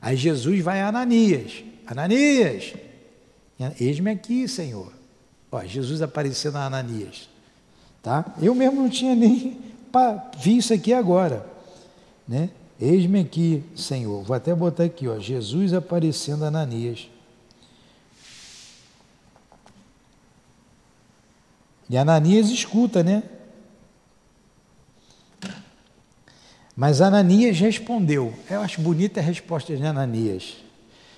Aí Jesus vai a Ananias. Ananias, eis-me aqui, Senhor. Ó, Jesus aparecendo a Ananias. Tá? Eu mesmo não tinha nem vi isso aqui agora. Né? Eis-me aqui, Senhor. Vou até botar aqui, ó, Jesus aparecendo a Ananias. E Ananias escuta, né? Mas Ananias respondeu. Eu acho bonita a resposta de Ananias.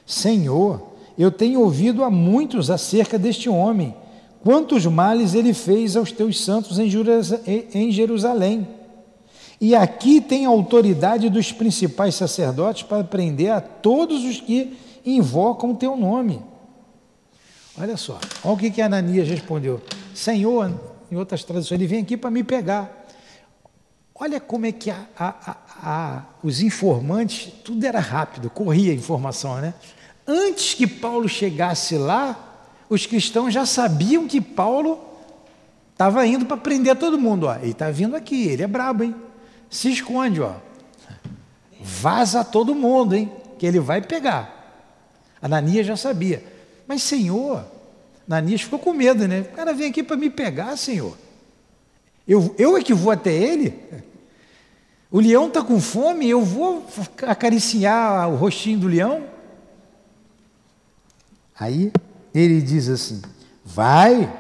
Senhor, eu tenho ouvido a muitos acerca deste homem, quantos males ele fez aos teus santos em Jerusalém. E aqui tem a autoridade dos principais sacerdotes para prender a todos os que invocam o teu nome. Olha só, olha o que, que Ananias respondeu: Senhor, em outras traduções, ele vem aqui para me pegar. Olha como é que a, a, a, os informantes, tudo era rápido, corria a informação, né? Antes que Paulo chegasse lá, os cristãos já sabiam que Paulo estava indo para prender todo mundo. Ó. Ele está vindo aqui, ele é brabo, hein? Se esconde, ó. Vaza todo mundo, hein? Que ele vai pegar. Ananias já sabia. Mas, Senhor, Ananias ficou com medo, né? O cara vem aqui para me pegar, Senhor. Eu, eu é que vou até ele? O leão está com fome, eu vou acariciar o rostinho do leão? Aí ele diz assim: Vai,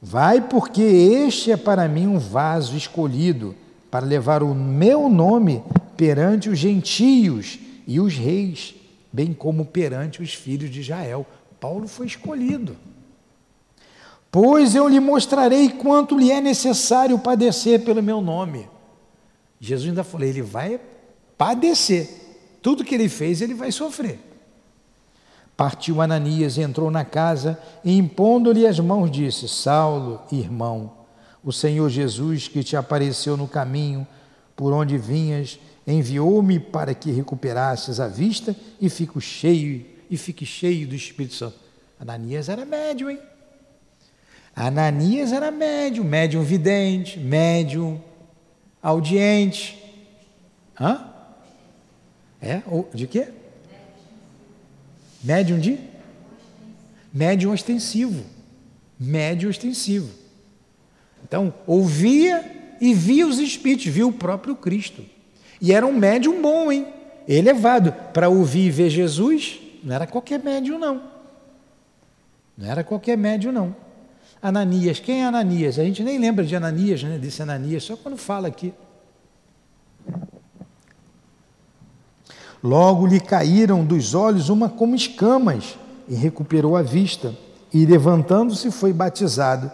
vai, porque este é para mim um vaso escolhido para levar o meu nome perante os gentios e os reis, bem como perante os filhos de Israel. Paulo foi escolhido. Pois eu lhe mostrarei quanto lhe é necessário padecer pelo meu nome. Jesus ainda falou: ele vai padecer. Tudo que ele fez, ele vai sofrer. Partiu Ananias, entrou na casa e, impondo-lhe as mãos, disse: Saulo, irmão, o Senhor Jesus, que te apareceu no caminho por onde vinhas, enviou-me para que recuperasses a vista e fique cheio e fique cheio do Espírito Santo. Ananias era médium, hein? Ananias era médium, médium vidente, médium audiente. Hã? É? De quê? Médium de? Médium ostensivo. Médium ostensivo. Então, ouvia e via os espíritos, via o próprio Cristo. E era um médium bom, hein? Elevado. Para ouvir e ver Jesus, não era qualquer médium, não. Não era qualquer médium, não. Ananias, quem é Ananias? A gente nem lembra de Ananias, né? Disse Ananias, só quando fala aqui. Logo lhe caíram dos olhos uma como escamas, e recuperou a vista, e levantando-se foi batizado,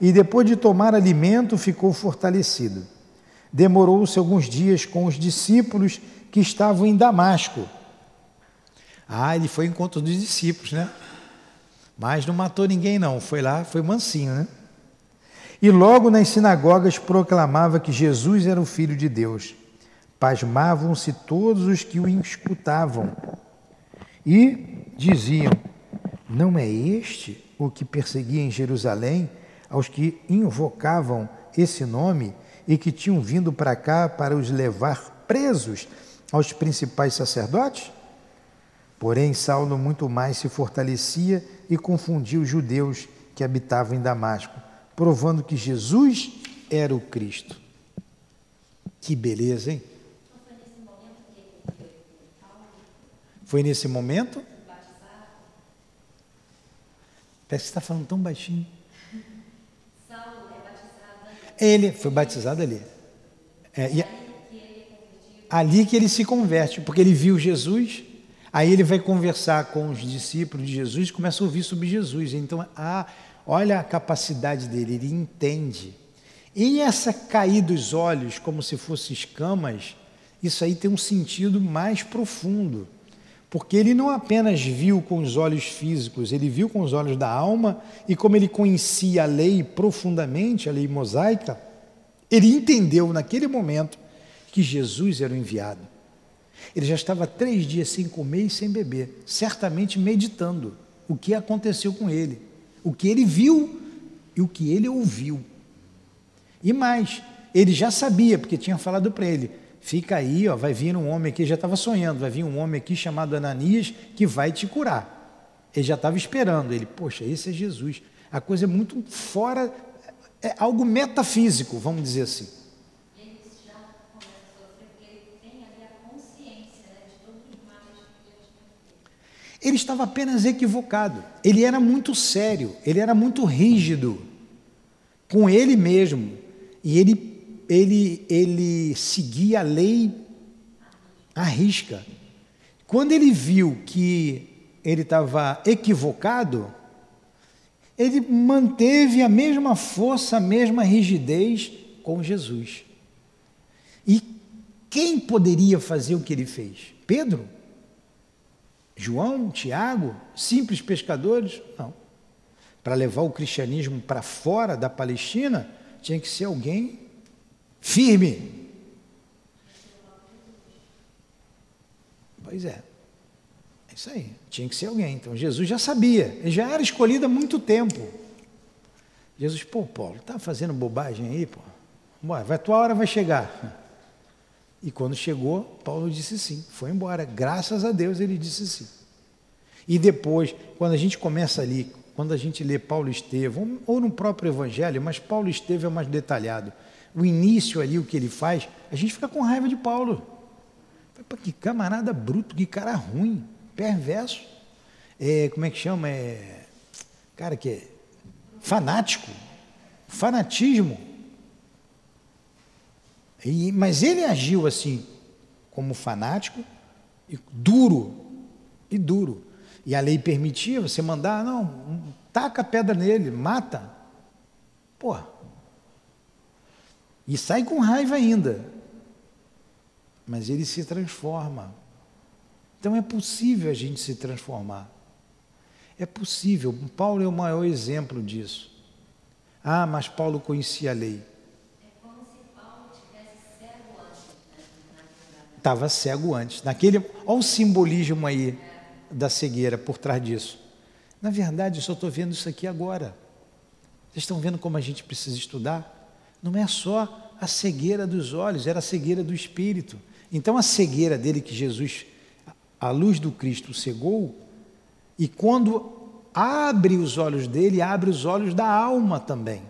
e depois de tomar alimento ficou fortalecido. Demorou-se alguns dias com os discípulos que estavam em Damasco. Ah, ele foi em encontro dos discípulos, né? Mas não matou ninguém, não. Foi lá, foi mansinho, né? E logo nas sinagogas proclamava que Jesus era o Filho de Deus. Pasmavam-se todos os que o escutavam e diziam: Não é este o que perseguia em Jerusalém aos que invocavam esse nome e que tinham vindo para cá para os levar presos aos principais sacerdotes? Porém, Saulo muito mais se fortalecia e confundia os judeus que habitavam em Damasco, provando que Jesus era o Cristo. Que beleza, hein? Foi nesse momento? Parece que está falando tão baixinho. Ele foi batizado ali. É, e, ali que ele se converte, porque ele viu Jesus, aí ele vai conversar com os discípulos de Jesus começa a ouvir sobre Jesus. Então, ah, olha a capacidade dele, ele entende. E essa cair dos olhos como se fossem escamas, isso aí tem um sentido mais profundo. Porque ele não apenas viu com os olhos físicos, ele viu com os olhos da alma, e como ele conhecia a lei profundamente, a lei mosaica, ele entendeu naquele momento que Jesus era o enviado. Ele já estava três dias sem comer e sem beber, certamente meditando o que aconteceu com ele, o que ele viu e o que ele ouviu. E mais, ele já sabia, porque tinha falado para ele: Fica aí, ó, vai vir um homem aqui, já estava sonhando, vai vir um homem aqui chamado Ananias que vai te curar. Ele já estava esperando, ele, poxa, esse é Jesus. A coisa é muito fora, é algo metafísico, vamos dizer assim. Ele estava apenas equivocado. Ele era muito sério, ele era muito rígido com ele mesmo. E ele ele, ele seguia a lei à risca. Quando ele viu que ele estava equivocado, ele manteve a mesma força, a mesma rigidez com Jesus. E quem poderia fazer o que ele fez? Pedro? João? Tiago? Simples pescadores? Não. Para levar o cristianismo para fora da Palestina, tinha que ser alguém firme. Pois é. É isso aí. Tinha que ser alguém. Então Jesus já sabia, ele já era escolhido há muito tempo. Jesus, pô, Paulo, tá fazendo bobagem aí, pô. Bora, vai, tua hora vai chegar. E quando chegou, Paulo disse sim, foi embora. Graças a Deus ele disse sim. E depois, quando a gente começa ali, quando a gente lê Paulo Estevão, ou no próprio Evangelho, mas Paulo Estevão é mais detalhado o início ali, o que ele faz, a gente fica com raiva de Paulo. Que camarada bruto, que cara ruim, perverso. é, como é que chama? É, cara que é fanático, fanatismo. E, mas ele agiu assim, como fanático, e duro, e duro. E a lei permitia você mandar, não, taca a pedra nele, mata. Pô. E sai com raiva ainda. Mas ele se transforma. Então é possível a gente se transformar. É possível. Paulo é o maior exemplo disso. Ah, mas Paulo conhecia a lei. estava cego antes. Naquele, olha o simbolismo aí da cegueira por trás disso. Na verdade, eu só estou vendo isso aqui agora. Vocês estão vendo como a gente precisa estudar? Não é só a cegueira dos olhos, era a cegueira do espírito. Então, a cegueira dele que Jesus, a luz do Cristo, cegou, e quando abre os olhos dele, abre os olhos da alma também.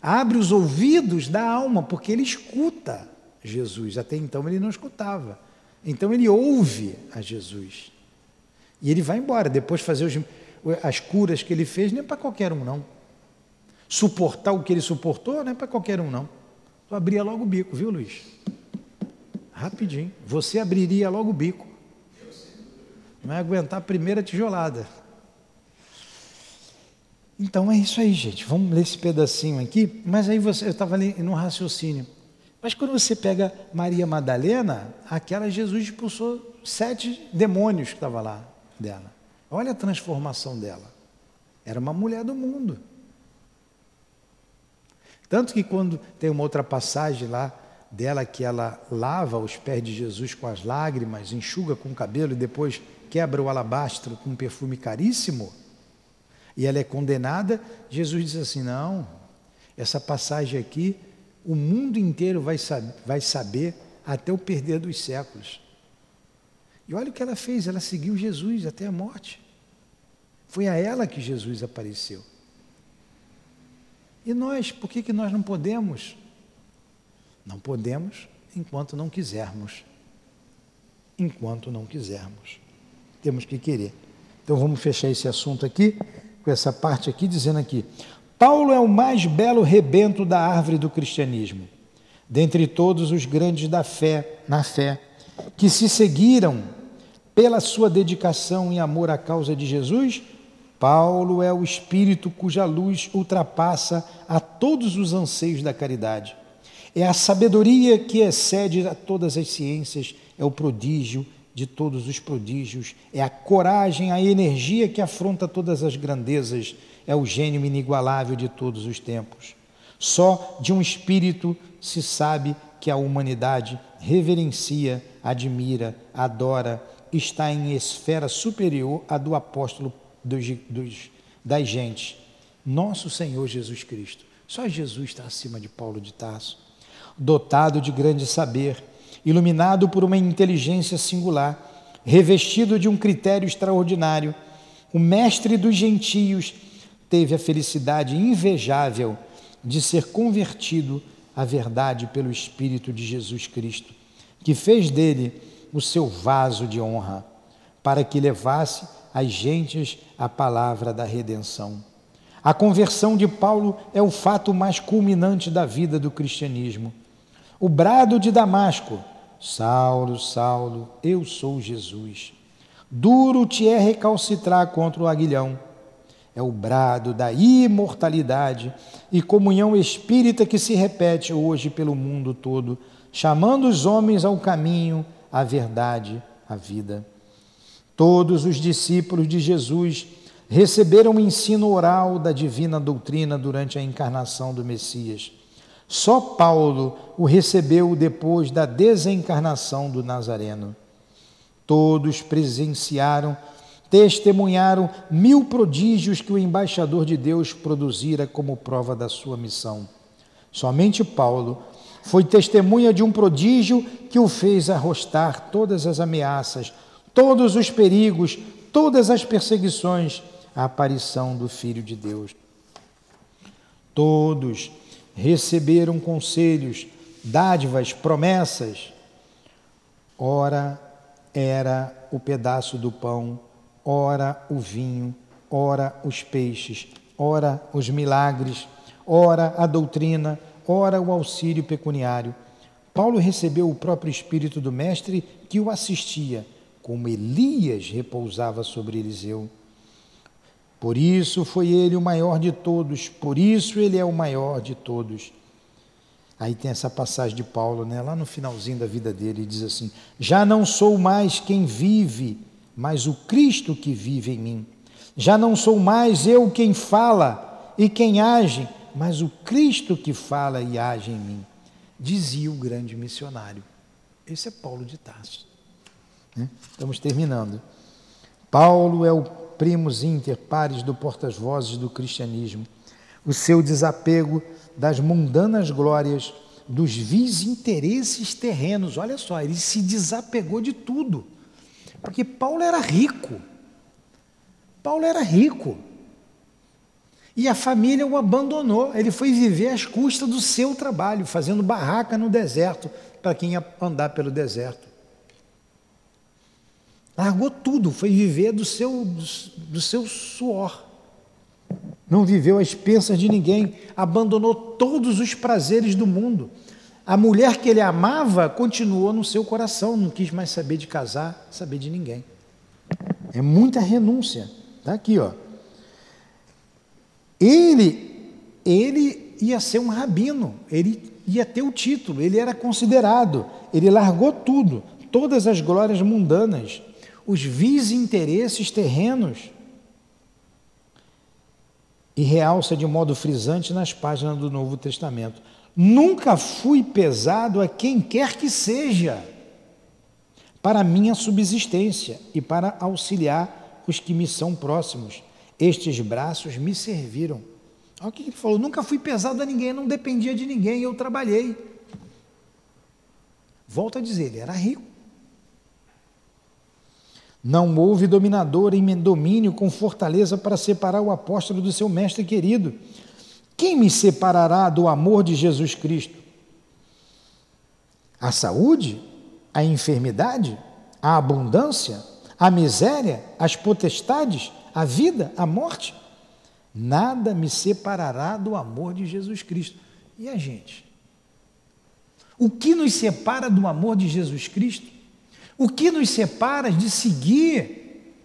Abre os ouvidos da alma, porque ele escuta. Jesus. Até então ele não escutava. Então ele ouve a Jesus. E ele vai embora. Depois fazer os, as curas que ele fez, não é para qualquer um, não. Suportar o que ele suportou, não é para qualquer um, não. Abria logo o bico, viu, Luiz? Rapidinho. Você abriria logo o bico. Não é aguentar a primeira tijolada. Então é isso aí, gente. Vamos ler esse pedacinho aqui. Mas aí você, eu estava ali no raciocínio. Mas quando você pega Maria Madalena, aquela Jesus expulsou sete demônios que estavam lá dela. Olha a transformação dela. Era uma mulher do mundo. Tanto que quando tem uma outra passagem lá dela que ela lava os pés de Jesus com as lágrimas, enxuga com o cabelo e depois quebra o alabastro com um perfume caríssimo, e ela é condenada, Jesus diz assim: não, essa passagem aqui o mundo inteiro vai, sab vai saber até o perder dos séculos. E olha o que ela fez, ela seguiu Jesus até a morte. Foi a ela que Jesus apareceu. E nós, por que, que nós não podemos? Não podemos enquanto não quisermos. Enquanto não quisermos. Temos que querer. Então vamos fechar esse assunto aqui, com essa parte aqui, dizendo aqui: Paulo é o mais belo rebento da árvore do cristianismo, dentre todos os grandes da fé, na fé, que se seguiram pela sua dedicação e amor à causa de Jesus. Paulo é o espírito cuja luz ultrapassa a todos os anseios da caridade. É a sabedoria que excede a todas as ciências, é o prodígio de todos os prodígios, é a coragem, a energia que afronta todas as grandezas é o gênio inigualável de todos os tempos. Só de um espírito se sabe que a humanidade reverencia, admira, adora, está em esfera superior à do apóstolo dos, dos, das gentes, nosso Senhor Jesus Cristo. Só Jesus está acima de Paulo de Tarso. Dotado de grande saber, iluminado por uma inteligência singular, revestido de um critério extraordinário, o mestre dos gentios teve a felicidade invejável de ser convertido à verdade pelo Espírito de Jesus Cristo, que fez dele o seu vaso de honra, para que levasse às gentes a palavra da redenção. A conversão de Paulo é o fato mais culminante da vida do cristianismo. O brado de Damasco: Saulo, Saulo, eu sou Jesus. Duro te é recalcitrar contra o aguilhão é o brado da imortalidade e comunhão espírita que se repete hoje pelo mundo todo, chamando os homens ao caminho, à verdade, à vida. Todos os discípulos de Jesus receberam o ensino oral da divina doutrina durante a encarnação do Messias. Só Paulo o recebeu depois da desencarnação do Nazareno. Todos presenciaram testemunharam mil prodígios que o embaixador de Deus produzira como prova da sua missão. Somente Paulo foi testemunha de um prodígio que o fez arrostar todas as ameaças, todos os perigos, todas as perseguições, a aparição do Filho de Deus. Todos receberam conselhos, dádivas, promessas. Ora, era o pedaço do pão ora o vinho, ora os peixes, ora os milagres, ora a doutrina, ora o auxílio pecuniário. Paulo recebeu o próprio Espírito do Mestre que o assistia, como Elias repousava sobre Eliseu. Por isso foi ele o maior de todos, por isso ele é o maior de todos. Aí tem essa passagem de Paulo, né? lá no finalzinho da vida dele, ele diz assim: Já não sou mais quem vive, mas o Cristo que vive em mim. Já não sou mais eu quem fala e quem age, mas o Cristo que fala e age em mim. Dizia o grande missionário. Esse é Paulo de Tarso. Né? Estamos terminando. Paulo é o primus inter pares do portas-vozes do cristianismo. O seu desapego das mundanas glórias, dos vis interesses terrenos. Olha só, ele se desapegou de tudo. Porque Paulo era rico. Paulo era rico. E a família o abandonou. Ele foi viver às custas do seu trabalho, fazendo barraca no deserto, para quem ia andar pelo deserto. Largou tudo, foi viver do seu, do, seu suor não viveu às expensas de ninguém, abandonou todos os prazeres do mundo. A mulher que ele amava continuou no seu coração, não quis mais saber de casar, saber de ninguém. É muita renúncia. Está aqui, ó. Ele, ele ia ser um rabino, ele ia ter o título, ele era considerado, ele largou tudo, todas as glórias mundanas, os vis interesses terrenos, e realça de modo frisante nas páginas do Novo Testamento. Nunca fui pesado a quem quer que seja para minha subsistência e para auxiliar os que me são próximos. Estes braços me serviram. Olha o que ele falou: nunca fui pesado a ninguém, não dependia de ninguém, eu trabalhei. Volto a dizer, ele era rico. Não houve dominador em domínio com fortaleza para separar o apóstolo do seu mestre querido. Quem me separará do amor de Jesus Cristo? A saúde? A enfermidade? A abundância? A miséria? As potestades? A vida? A morte? Nada me separará do amor de Jesus Cristo. E a gente? O que nos separa do amor de Jesus Cristo? O que nos separa de seguir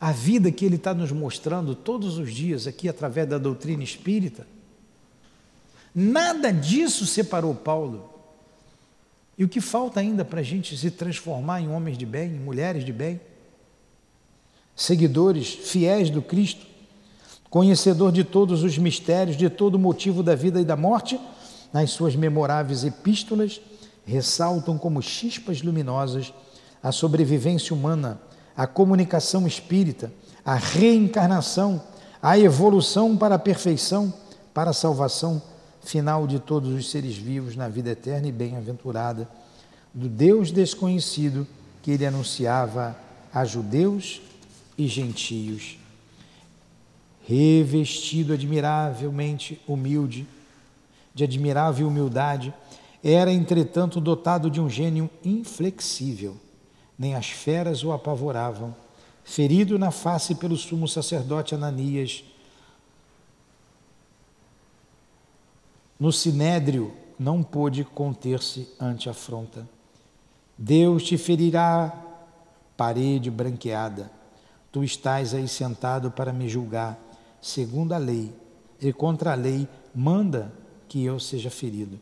a vida que Ele está nos mostrando todos os dias aqui através da doutrina espírita? Nada disso separou Paulo. E o que falta ainda para a gente se transformar em homens de bem, em mulheres de bem? Seguidores fiéis do Cristo, conhecedor de todos os mistérios, de todo o motivo da vida e da morte, nas suas memoráveis epístolas, ressaltam como chispas luminosas a sobrevivência humana, a comunicação espírita, a reencarnação, a evolução para a perfeição, para a salvação final de todos os seres vivos na vida eterna e bem-aventurada, do Deus desconhecido que ele anunciava a judeus e gentios. Revestido admiravelmente humilde, de admirável humildade, era, entretanto, dotado de um gênio inflexível nem as feras o apavoravam. Ferido na face pelo sumo sacerdote Ananias, no sinédrio não pôde conter-se ante a afronta. Deus te ferirá, parede branqueada. Tu estás aí sentado para me julgar, segundo a lei, e contra a lei manda que eu seja ferido.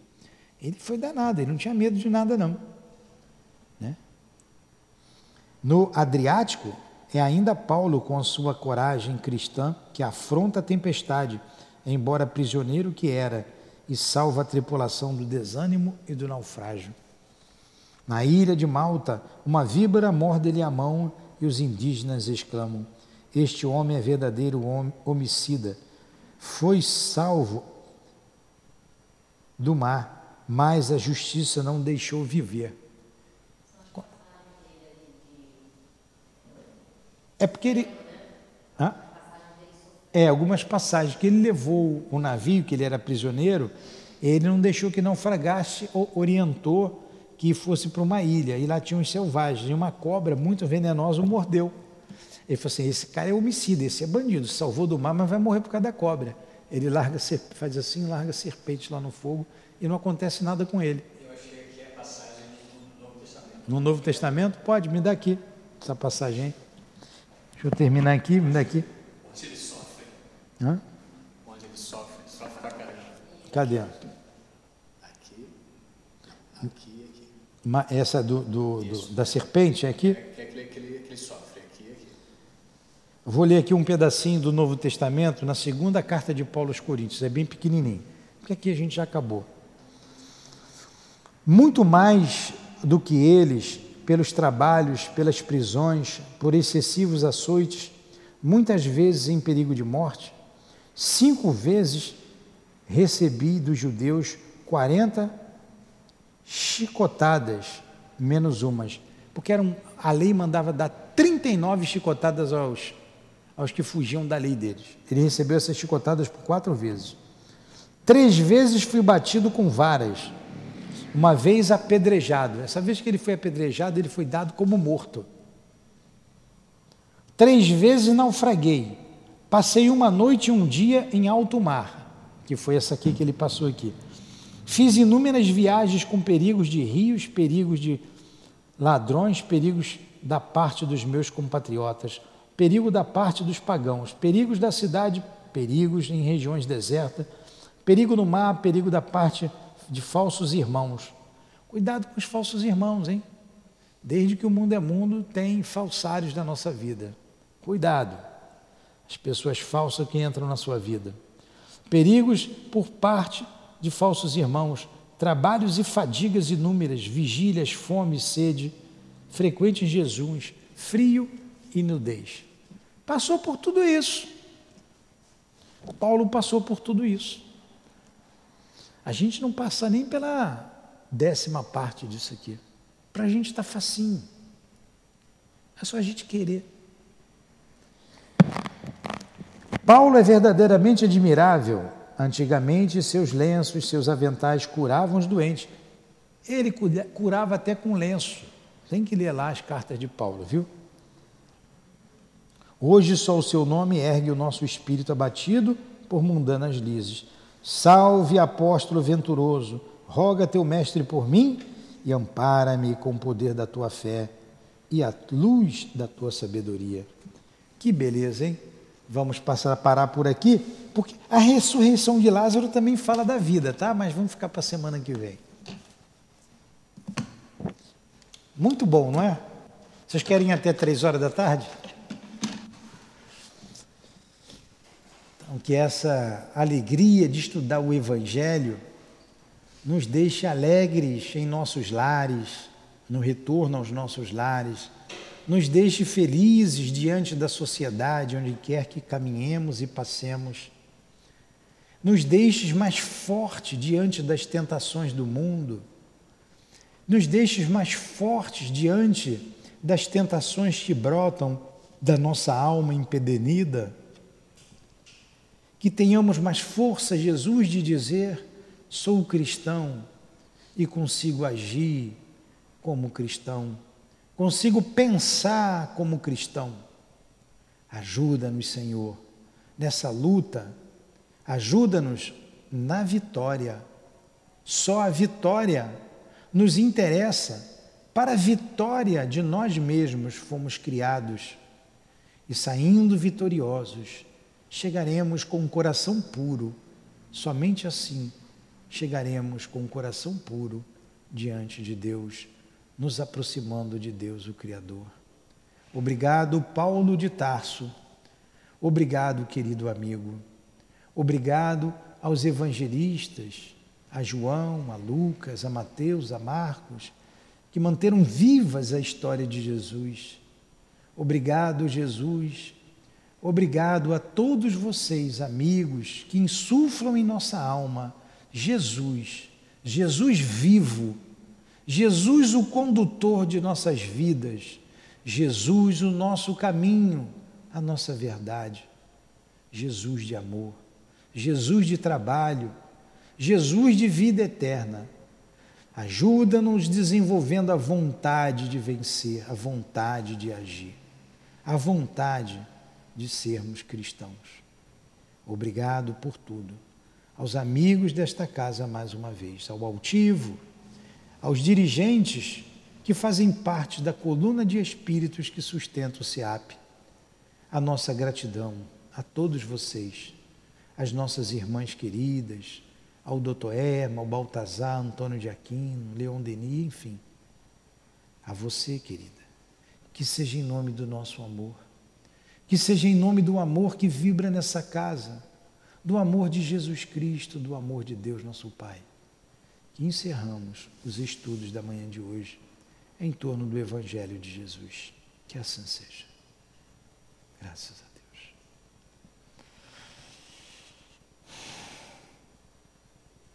Ele foi danado, ele não tinha medo de nada, não. No Adriático, é ainda Paulo, com a sua coragem cristã, que afronta a tempestade, embora prisioneiro que era, e salva a tripulação do desânimo e do naufrágio. Na ilha de Malta, uma víbora morde-lhe a mão e os indígenas exclamam: Este homem é verdadeiro homicida. Foi salvo do mar, mas a justiça não deixou viver. É porque ele. Hã? É, algumas passagens que ele levou o navio, que ele era prisioneiro, ele não deixou que naufragasse, orientou que fosse para uma ilha. E lá tinha uns selvagens, e uma cobra muito venenosa o mordeu. Ele falou assim: esse cara é homicida, esse é bandido, salvou do mar, mas vai morrer por causa da cobra. Ele larga, faz assim, larga serpente lá no fogo e não acontece nada com ele. Eu achei que é passagem no Novo Testamento. No Novo Testamento? Pode, me dá aqui essa passagem. Deixa eu terminar aqui, me dá aqui. Onde ele sofre. Hã? Onde ele sofre. Sofre pra caramba. Cadê? Aqui, aqui, aqui. Essa do, do, do, da serpente é aqui? É, que, é que, ele, que, ele, que ele sofre. Aqui, aqui. Vou ler aqui um pedacinho do Novo Testamento, na segunda carta de Paulo aos Coríntios, é bem pequenininho, porque aqui a gente já acabou. Muito mais do que eles, pelos trabalhos, pelas prisões, por excessivos açoites, muitas vezes em perigo de morte, cinco vezes recebi dos judeus 40 chicotadas, menos umas, porque eram, a lei mandava dar 39 chicotadas aos, aos que fugiam da lei deles. Ele recebeu essas chicotadas por quatro vezes. Três vezes fui batido com varas, uma vez apedrejado. Essa vez que ele foi apedrejado, ele foi dado como morto. Três vezes naufraguei. Passei uma noite e um dia em alto mar, que foi essa aqui que ele passou aqui. Fiz inúmeras viagens com perigos de rios, perigos de ladrões, perigos da parte dos meus compatriotas perigo da parte dos pagãos, perigos da cidade, perigos em regiões desertas, perigo no mar, perigo da parte de falsos irmãos. Cuidado com os falsos irmãos, hein? Desde que o mundo é mundo, tem falsários na nossa vida. Cuidado. As pessoas falsas que entram na sua vida. Perigos por parte de falsos irmãos, trabalhos e fadigas inúmeras, vigílias, fome sede, frequente em Jesus, frio e nudez. Passou por tudo isso. Paulo passou por tudo isso. A gente não passa nem pela décima parte disso aqui. Para a gente está facinho. É só a gente querer. Paulo é verdadeiramente admirável. Antigamente, seus lenços, seus aventais curavam os doentes. Ele curava até com lenço. Tem que ler lá as cartas de Paulo, viu? Hoje só o seu nome ergue o nosso espírito abatido por mundanas lises. Salve, apóstolo venturoso, roga teu mestre por mim e ampara-me com o poder da tua fé e a luz da tua sabedoria. Que beleza, hein? Vamos passar a parar por aqui, porque a ressurreição de Lázaro também fala da vida, tá? Mas vamos ficar para a semana que vem. Muito bom, não é? Vocês querem até três horas da tarde? Então, que essa alegria de estudar o Evangelho nos deixe alegres em nossos lares, no retorno aos nossos lares, nos deixe felizes diante da sociedade, onde quer que caminhemos e passemos, nos deixes mais fortes diante das tentações do mundo, nos deixes mais fortes diante das tentações que brotam da nossa alma empedernida que tenhamos mais força, Jesus, de dizer: sou cristão e consigo agir como cristão, consigo pensar como cristão. Ajuda-nos, Senhor, nessa luta, ajuda-nos na vitória. Só a vitória nos interessa. Para a vitória de nós mesmos fomos criados e saindo vitoriosos chegaremos com um coração puro. Somente assim chegaremos com um coração puro diante de Deus, nos aproximando de Deus, o Criador. Obrigado, Paulo de Tarso. Obrigado, querido amigo. Obrigado aos evangelistas, a João, a Lucas, a Mateus, a Marcos, que manteram vivas a história de Jesus. Obrigado, Jesus, Obrigado a todos vocês, amigos, que insuflam em nossa alma Jesus, Jesus vivo, Jesus o condutor de nossas vidas, Jesus o nosso caminho, a nossa verdade, Jesus de amor, Jesus de trabalho, Jesus de vida eterna. Ajuda-nos desenvolvendo a vontade de vencer, a vontade de agir. a vontade de sermos cristãos. Obrigado por tudo. Aos amigos desta casa, mais uma vez, ao altivo, aos dirigentes que fazem parte da coluna de espíritos que sustenta o SEAP. A nossa gratidão a todos vocês, as nossas irmãs queridas, ao doutor Erma, ao Baltazar, Antônio de Aquino, Leon Denis, enfim. A você, querida, que seja em nome do nosso amor, que seja em nome do amor que vibra nessa casa, do amor de Jesus Cristo, do amor de Deus, nosso Pai, que encerramos os estudos da manhã de hoje em torno do Evangelho de Jesus. Que assim seja. Graças a